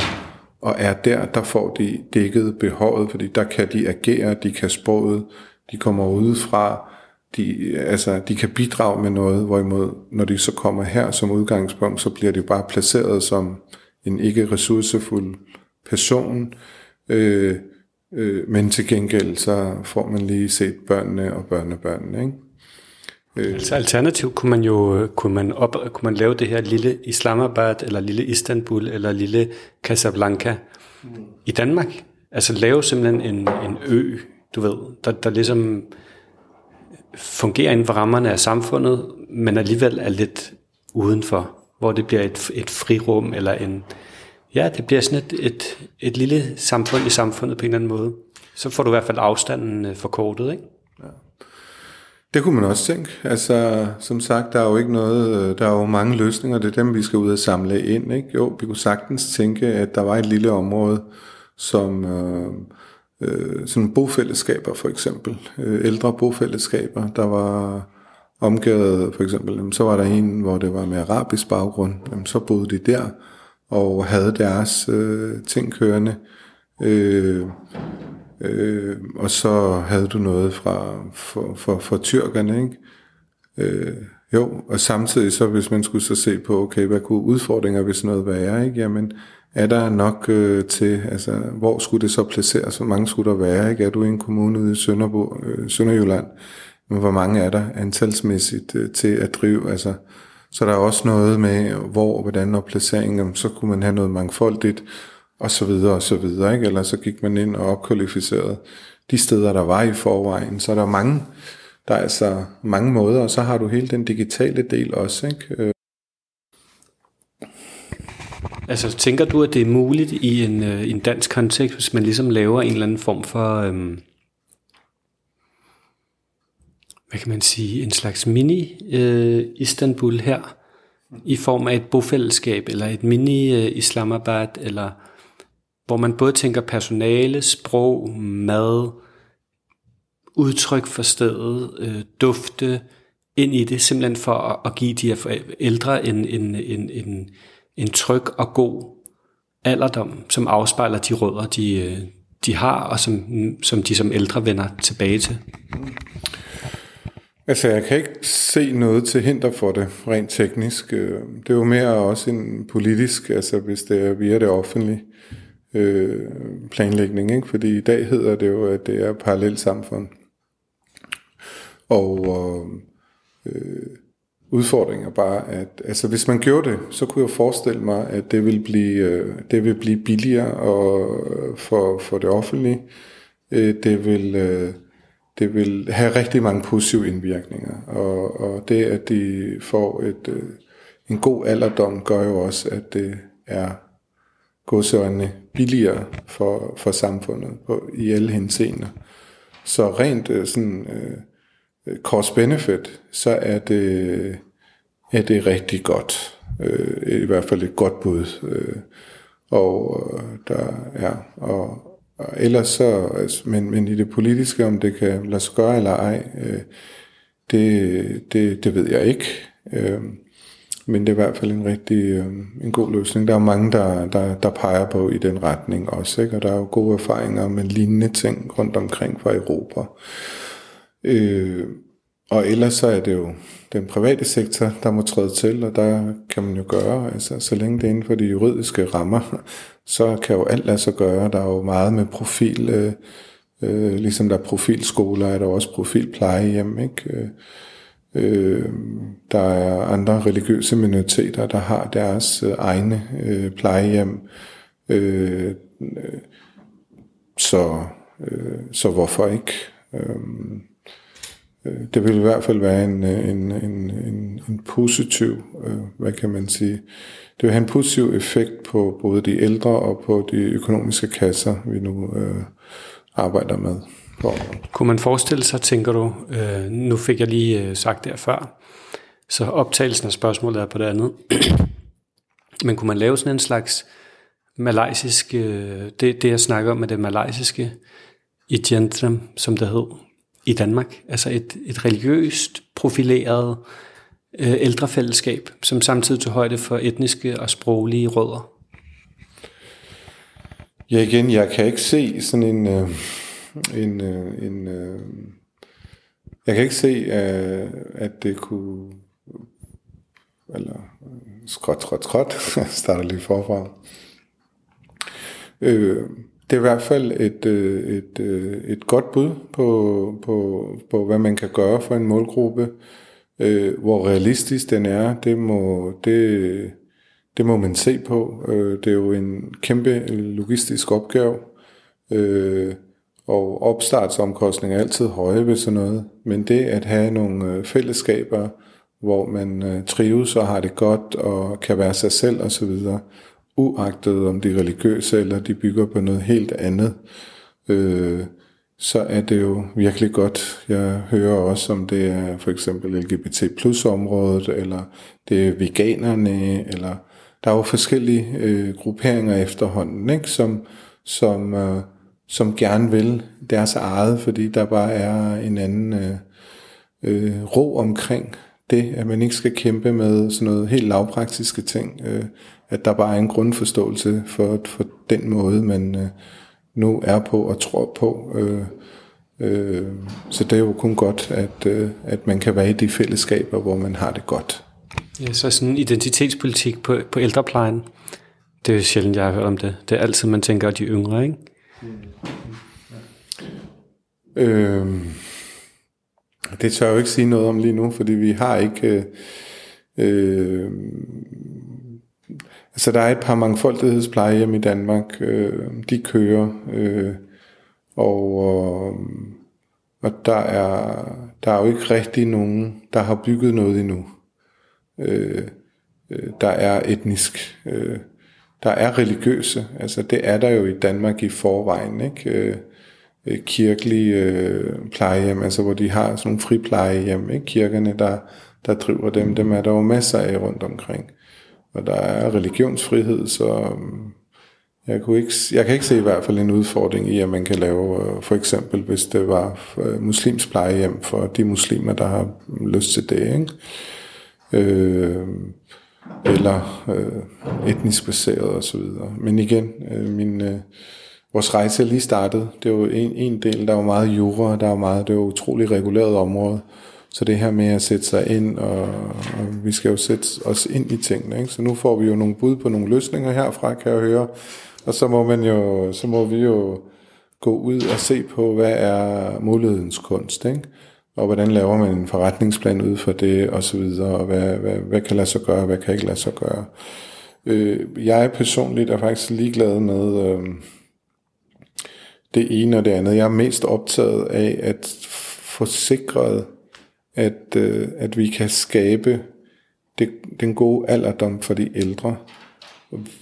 og er der, der får de dækket behovet, fordi der kan de agere, de kan sproget, de kommer udefra, de, altså, de kan bidrage med noget, hvorimod når de så kommer her som udgangspunkt, så bliver de bare placeret som en ikke ressourcefuld person, øh, øh, men til gengæld så får man lige set børnene og børnebørnene. Ikke? Øh. Altså alternativt kunne man jo kunne man, op, kunne man lave det her lille Islamabad, eller lille Istanbul, eller lille Casablanca mm. i Danmark. Altså lave simpelthen en, en ø, du ved, der, der ligesom fungerer inden for rammerne af samfundet, men alligevel er lidt udenfor, hvor det bliver et, et frirum, eller en, ja, det bliver sådan et, et, et lille samfund i samfundet på en eller anden måde. Så får du i hvert fald afstanden øh, forkortet, ikke? Ja. Det kunne man også tænke. Altså, som sagt, der er jo ikke noget, øh, der er jo mange løsninger, det er dem, vi skal ud og samle ind. Ikke? Jo, vi kunne sagtens tænke, at der var et lille område, som øh, øh, som bofællesskaber for eksempel, øh, ældre bofællesskaber, der var omgivet, for eksempel, så var der en, hvor det var med arabisk baggrund, jamen, så boede de der, og havde deres øh, ting kørende. Øh, Øh, og så havde du noget fra for, for, for tyrkerne, ikke? Øh, jo, og samtidig så hvis man skulle så se på, okay, hvad kunne udfordringer hvis noget være, ikke? Jamen, er der nok øh, til, altså, hvor skulle det så placeres, hvor mange skulle der være, ikke? Er du i en kommune ude i Sønderbo, øh, Sønderjylland, men hvor mange er der antalsmæssigt øh, til at drive, altså, så der er også noget med, hvor hvordan og placeringen, så kunne man have noget mangfoldigt, og så videre og så videre, ikke? Eller så gik man ind og opkvalificerede de steder, der var i forvejen. Så er der mange, der er altså mange måder, og så har du hele den digitale del også, ikke? Øh. Altså, tænker du, at det er muligt i en, øh, en dansk kontekst, hvis man ligesom laver en eller anden form for, øhm, hvad kan man sige, en slags mini-Istanbul øh, her, i form af et bofællesskab, eller et mini-Islamabad, øh, eller hvor man både tænker personale, sprog, mad, udtryk for stedet, øh, dufte ind i det, simpelthen for at, at give de her ældre en, en, en, en, en tryg og god alderdom, som afspejler de rødder, de, øh, de har, og som, som de som ældre vender tilbage til. Altså, jeg kan ikke se noget til hinder for det, rent teknisk. Øh, det er jo mere også en politisk, altså hvis det er via det offentlige øh, planlægning, ikke? fordi i dag hedder det jo, at det er parallelt samfund. Og øh, øh, udfordringen er bare, at altså, hvis man gjorde det, så kunne jeg forestille mig, at det vil blive, øh, det vil blive billigere og, øh, for, for det offentlige. Øh, det vil... Øh, det vil have rigtig mange positive indvirkninger. Og, og det, at de får et, øh, en god alderdom, gør jo også, at det er godsøjne billigere for, for samfundet på, i alle henseender. Så rent øh, sådan øh, cost-benefit, så er det, er det rigtig godt. Øh, I hvert fald et godt bud. Øh, og øh, der er, og, og ellers så, altså, men, men i det politiske, om det kan lade sig gøre eller ej, øh, det, det, det ved jeg ikke. Øh, men det er i hvert fald en rigtig øh, en god løsning. Der er mange, der, der, der peger på i den retning også, ikke? og der er jo gode erfaringer med lignende ting rundt omkring fra Europa. Øh, og ellers så er det jo den private sektor, der må træde til, og der kan man jo gøre, altså så længe det er inden for de juridiske rammer, så kan jo alt lade sig gøre. Der er jo meget med profil, øh, øh, ligesom der er profilskoler, er der også profilplejehjem, ikke? Øh, øh, der er andre religiøse minoriteter, der har deres øh, egne øh, plejehjem. Øh, øh, så, øh, så hvorfor ikke? Øh, øh, det vil i hvert fald være en, en, en, en, en positiv, øh, hvad kan man sige, det vil have en positiv effekt på både de ældre og på de økonomiske kasser, vi nu øh, arbejder med. Kunne man forestille sig, tænker du, øh, nu fik jeg lige øh, sagt det før, så optagelsen af spørgsmålet er på det andet, men kunne man lave sådan en slags malaysisk, øh, det, det jeg snakker om med det malaysiske, i som det hed, i Danmark. Altså et, et religiøst profileret øh, ældrefællesskab, som samtidig tog højde for etniske og sproglige rødder. Ja, igen, jeg kan ikke se sådan en... Øh, en, øh, en øh, jeg kan ikke se, øh, at det kunne... Eller skråt, skråt, skråt. Jeg starter lige forfra. Øh, det er i hvert fald et, øh, et, øh, et godt bud på, på, på, hvad man kan gøre for en målgruppe. Øh, hvor realistisk den er, det må, det, det må man se på. Øh, det er jo en kæmpe logistisk opgave, og opstartsomkostninger er altid høje ved sådan noget. Men det at have nogle øh, fællesskaber, hvor man øh, trives og har det godt og kan være sig selv osv., uagtet om de er religiøse eller de bygger på noget helt andet, øh, så er det jo virkelig godt. Jeg hører også, om det er for eksempel LGBT plus området, eller det er veganerne, eller der er jo forskellige øh, grupperinger efterhånden, ikke? Som, som, øh, som gerne vil deres eget, fordi der bare er en anden øh, øh, ro omkring det, at man ikke skal kæmpe med sådan noget helt lavpraktiske ting. Øh, at der bare er en grundforståelse for, for den måde, man øh, nu er på og tror på. Øh, øh, så det er jo kun godt, at, øh, at man kan være i de fællesskaber, hvor man har det godt. Ja, så sådan identitetspolitik på, på ældreplejen, det er sjældent, jeg har hørt om det. Det er altid, man tænker, at de yngre, ikke? Øh, det tør jeg jo ikke sige noget om lige nu, fordi vi har ikke... Øh, øh, Altså der er et par mangfoldighedsplejehjem i Danmark, øh, de kører, øh, og, øh, og der er, der er jo ikke rigtig nogen, der har bygget noget endnu. Øh, øh der er etnisk, øh, der er religiøse, altså det er der jo i Danmark i forvejen, ikke? Øh, øh kirkelige øh, plejehjem, altså hvor de har sådan nogle friplejehjem, ikke? kirkerne, der, der driver dem, dem er der jo masser af rundt omkring. Og der er religionsfrihed, så øh, jeg, kunne ikke, jeg kan ikke se i hvert fald en udfordring i, at man kan lave, øh, for eksempel hvis det var muslims plejehjem for de muslimer, der har lyst til det, ikke? Øh, eller øh, etnisk baseret osv. Men igen, øh, min, øh, vores rejse er lige startet. Det er jo en, en del, der var meget jura, der var meget, det var utrolig reguleret område. Så det her med at sætte sig ind, og, og vi skal jo sætte os ind i tingene. Ikke? Så nu får vi jo nogle bud på nogle løsninger herfra, kan jeg høre. Og så må, man jo, så må vi jo gå ud og se på, hvad er mulighedens kunst, ikke? Og hvordan laver man en forretningsplan ud for det, og så videre, og hvad, hvad, hvad kan lade sig gøre, hvad kan ikke lade sig gøre. Øh, jeg personligt er faktisk ligeglad med øh, det ene og det andet. Jeg er mest optaget af at få sikret, at, øh, at vi kan skabe det, den gode alderdom for de ældre,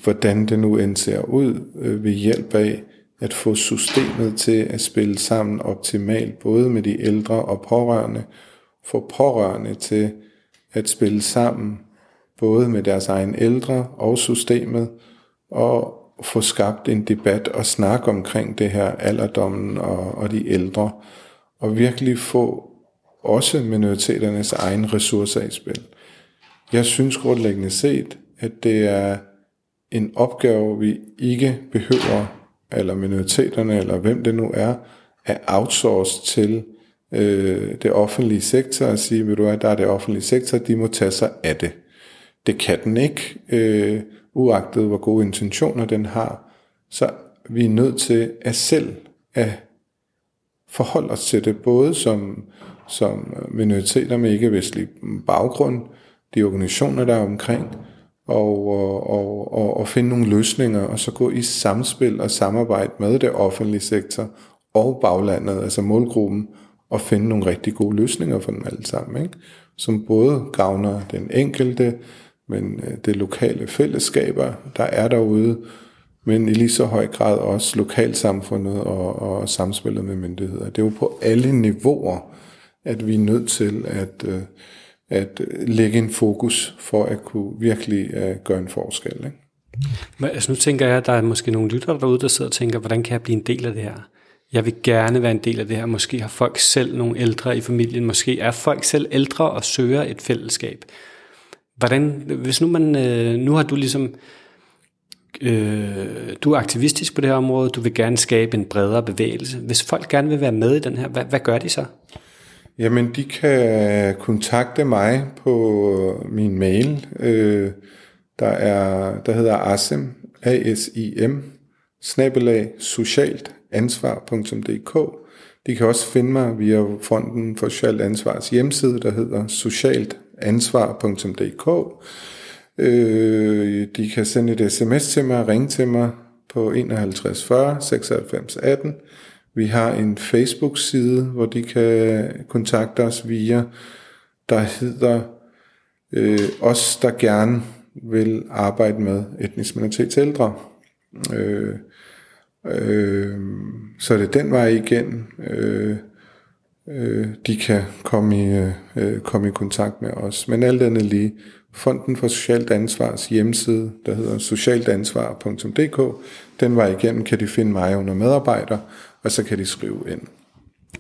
hvordan det nu end ser ud, øh, ved hjælp af at få systemet til at spille sammen optimalt, både med de ældre og pårørende, få pårørende til at spille sammen, både med deres egen ældre og systemet, og få skabt en debat og snak omkring det her alderdommen og, og de ældre, og virkelig få også minoriteternes egen ressourcer i spil. Jeg synes grundlæggende set, at det er en opgave, vi ikke behøver, eller minoriteterne, eller hvem det nu er, er outsourced til øh, det offentlige sektor og sige, ved du hvad, der er det offentlige sektor, de må tage sig af det. Det kan den ikke, øh, uagtet hvor gode intentioner den har. Så vi er nødt til at selv at forholde os til det, både som, som minoriteter med ikke-vestlig baggrund, de organisationer, der er omkring, og, og, og, og finde nogle løsninger, og så gå i samspil og samarbejde med det offentlige sektor og baglandet, altså målgruppen, og finde nogle rigtig gode løsninger for dem alle sammen, ikke? som både gavner den enkelte, men øh, det lokale fællesskaber, der er derude, men i lige så høj grad også lokalsamfundet og, og samspillet med myndigheder. Det er jo på alle niveauer, at vi er nødt til at, øh, at øh, lægge en fokus for at kunne virkelig øh, gøre en forskel. Ikke? Men, altså nu tænker jeg, at der er måske nogle lyttere derude, der sidder og tænker, hvordan kan jeg blive en del af det her? Jeg vil gerne være en del af det her. Måske har folk selv nogle ældre i familien. Måske er folk selv ældre og søger et fællesskab. Hvordan, hvis nu man, øh, nu har du ligesom, øh, du er aktivistisk på det her område, du vil gerne skabe en bredere bevægelse. Hvis folk gerne vil være med i den her, hvad, hvad gør de så? Jamen, de kan kontakte mig på øh, min mail, øh, der er, der hedder asim, A-S-I-M, snabelag socialtansvar.dk. De kan også finde mig via Fonden for Socialt Ansvars hjemmeside, der hedder socialtansvar.dk. Øh, de kan sende et sms til mig, ringe til mig på 51 40 96 18 vi har en Facebook-side, hvor de kan kontakte os via, der hedder øh, os, der gerne vil arbejde med etnisk minoritets ældre. Øh, øh, så er det den vej igen, øh, øh, de kan komme i, øh, komme i kontakt med os. Men alt andet lige, Fonden for Socialt Ansvars hjemmeside, der hedder socialtansvar.dk, den vej igennem kan de finde mig under medarbejder, og så kan de skrive ind.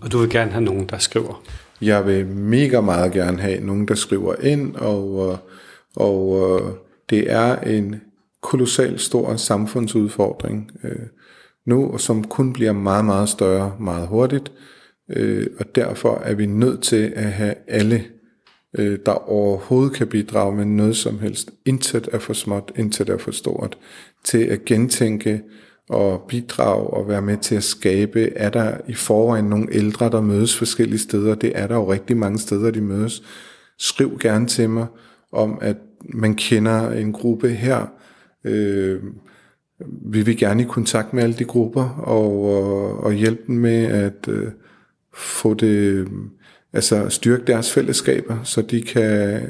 Og du vil gerne have nogen, der skriver? Jeg vil mega meget gerne have nogen, der skriver ind, og, og det er en kolossal stor samfundsudfordring øh, nu, som kun bliver meget, meget større meget hurtigt. Øh, og derfor er vi nødt til at have alle, øh, der overhovedet kan bidrage med noget som helst. Intet er for småt, intet er for stort. Til at gentænke og bidrage og være med til at skabe. Er der i forvejen nogle ældre, der mødes forskellige steder? Det er der jo rigtig mange steder, de mødes. Skriv gerne til mig om, at man kender en gruppe her. Øh, vi vil gerne i kontakt med alle de grupper og, og, og hjælpe dem med at øh, få det, altså styrke deres fællesskaber, så de kan,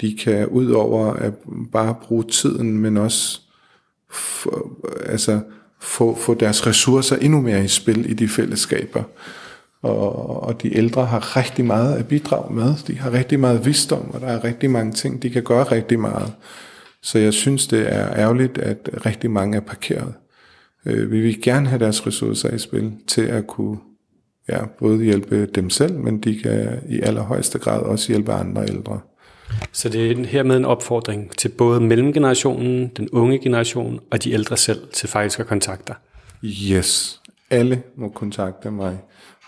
de kan ud over at bare bruge tiden, men også for, altså få, få deres ressourcer endnu mere i spil i de fællesskaber. Og, og de ældre har rigtig meget at bidrage med. De har rigtig meget visdom, og der er rigtig mange ting, de kan gøre rigtig meget. Så jeg synes, det er ærgerligt, at rigtig mange er parkeret. Øh, vi vil gerne have deres ressourcer i spil til at kunne ja, både hjælpe dem selv, men de kan i allerhøjeste grad også hjælpe andre ældre. Så det er hermed en opfordring til både mellemgenerationen, den unge generation og de ældre selv til faktisk at kontakte Yes, alle må kontakte mig,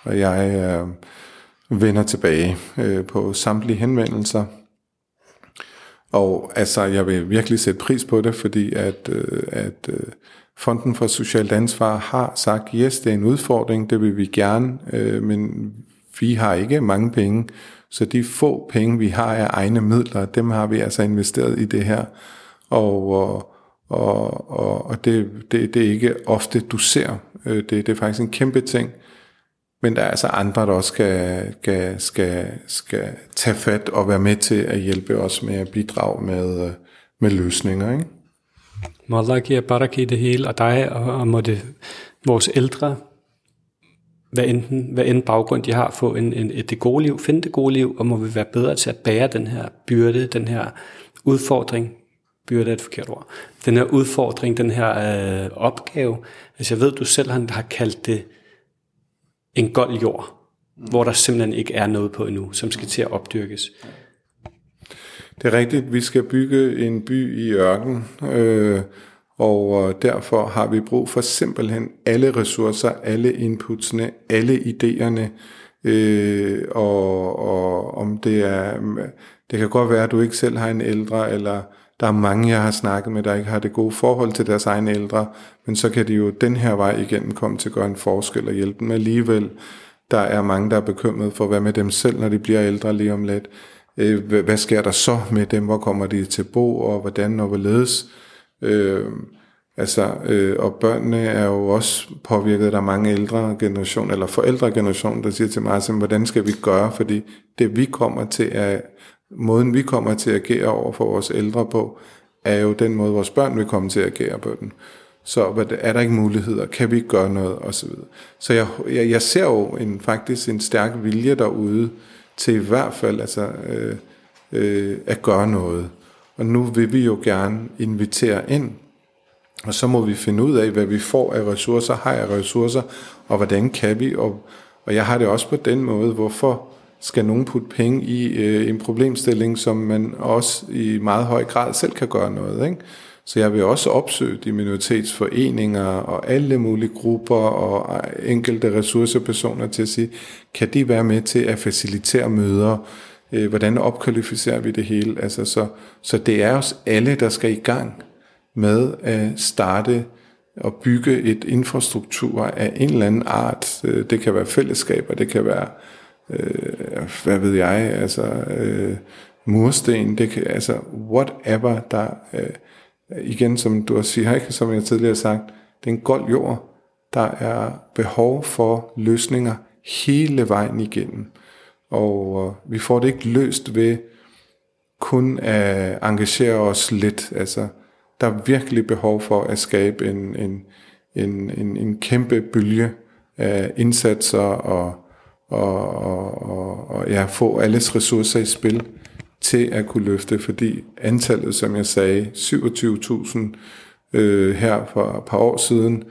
og jeg øh, vender tilbage øh, på samtlige henvendelser. Og altså, jeg vil virkelig sætte pris på det, fordi at, øh, at øh, Fonden for Socialt Ansvar har sagt, yes, det er en udfordring, det vil vi gerne, øh, men vi har ikke mange penge, så de få penge, vi har af egne midler, dem har vi altså investeret i det her. Og, og, og, og det, det, det er ikke ofte, du ser øh, det, det er faktisk en kæmpe ting. Men der er altså andre, der også skal, skal, skal, skal tage fat og være med til at hjælpe os med at bidrage med, øh, med løsninger. Ikke? Må Allah give baraki det hele, og dig, og, og må det vores ældre, hvad enten, hvad end baggrund de har, få en, en, et det gode liv, finde det gode liv, og må vi være bedre til at bære den her byrde, den her udfordring, byrde er et forkert ord, den her udfordring, den her øh, opgave. Altså jeg ved, du selv har, har kaldt det en gold jord, mm. hvor der simpelthen ikke er noget på endnu, som skal til at opdyrkes. Det er rigtigt, vi skal bygge en by i ørken, øh, og øh, derfor har vi brug for simpelthen alle ressourcer, alle inputsene, alle idéerne, øh, og, og om det er, det kan godt være, at du ikke selv har en ældre, eller der er mange, jeg har snakket med, der ikke har det gode forhold til deres egne ældre, men så kan de jo den her vej igennem komme til at gøre en forskel og hjælpe dem alligevel. Der er mange, der er bekymret for, hvad med dem selv, når de bliver ældre lige om lidt. Øh, hvad sker der så med dem? Hvor kommer de til bo, og hvordan og hvorledes? Øh, altså, øh, og børnene er jo også påvirket. Der er mange ældre generation, eller forældre generation, der siger til mig, altså, hvordan skal vi gøre? Fordi det vi kommer til at, måden vi kommer til at agere over for vores ældre på, er jo den måde, vores børn vil komme til at agere på den. Så hvad, er der ikke muligheder? Kan vi ikke gøre noget? Og så videre. Så jeg, jeg, jeg ser jo en, faktisk en stærk vilje derude til i hvert fald altså, øh, øh, at gøre noget. Og nu vil vi jo gerne invitere ind, og så må vi finde ud af, hvad vi får af ressourcer, har jeg ressourcer, og hvordan kan vi. Og, og jeg har det også på den måde, hvorfor skal nogen putte penge i øh, en problemstilling, som man også i meget høj grad selv kan gøre noget. Ikke? Så jeg vil også opsøge de minoritetsforeninger og alle mulige grupper og øh, enkelte ressourcepersoner til at sige, kan de være med til at facilitere møder? Øh, hvordan opkvalificerer vi det hele? Altså, så, så det er os alle, der skal i gang med at starte og bygge et infrastruktur af en eller anden art. Øh, det kan være fællesskaber, det kan være, øh, hvad ved jeg, altså øh, mursten, det kan, altså whatever, der øh, igen, som du også siger, ikke? som jeg tidligere har sagt, det er en gold jord. Der er behov for løsninger hele vejen igennem. Og øh, vi får det ikke løst ved kun at engagere os lidt. Altså, der er virkelig behov for at skabe en, en, en, en, en kæmpe bølge af indsatser og, og, og, og, og ja, få alles ressourcer i spil til at kunne løfte, fordi antallet, som jeg sagde, 27.000 øh, her for et par år siden,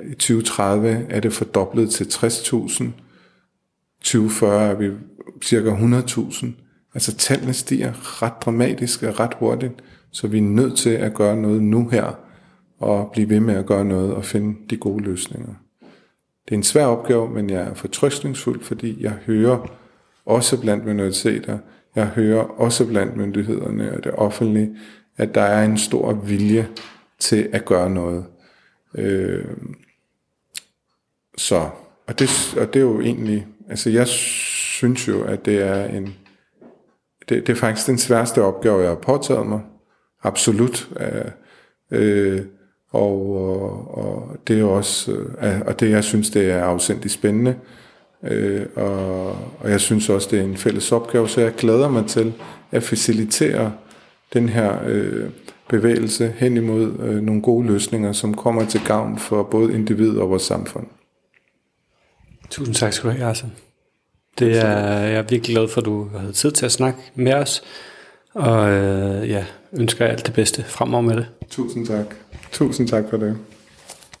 øh, i 2030 er det fordoblet til 60.000. 2040 er vi cirka 100.000. Altså tallene stiger ret dramatisk og ret hurtigt, så vi er nødt til at gøre noget nu her, og blive ved med at gøre noget og finde de gode løsninger. Det er en svær opgave, men jeg er fortrøstningsfuld, fordi jeg hører også blandt minoriteter, jeg hører også blandt myndighederne og det offentlige, at der er en stor vilje til at gøre noget. Øh, så, og det, og det er jo egentlig, altså jeg synes jo, at det er en, det, det er faktisk den sværeste opgave, jeg har påtaget mig. Absolut. Øh, øh og, og, og det er også, øh, og det jeg synes, det er afsindig spændende. Øh, og, og jeg synes også, det er en fælles opgave, så jeg glæder mig til at facilitere den her øh, bevægelse hen imod øh, nogle gode løsninger, som kommer til gavn for både individ og vores samfund. Tusind tak skal du have, Arsene. Det er, jeg er virkelig glad for, at du havde tid til at snakke med os, og øh, ja, ønsker alt det bedste fremover med det. Tusind tak. Tusind tak for det.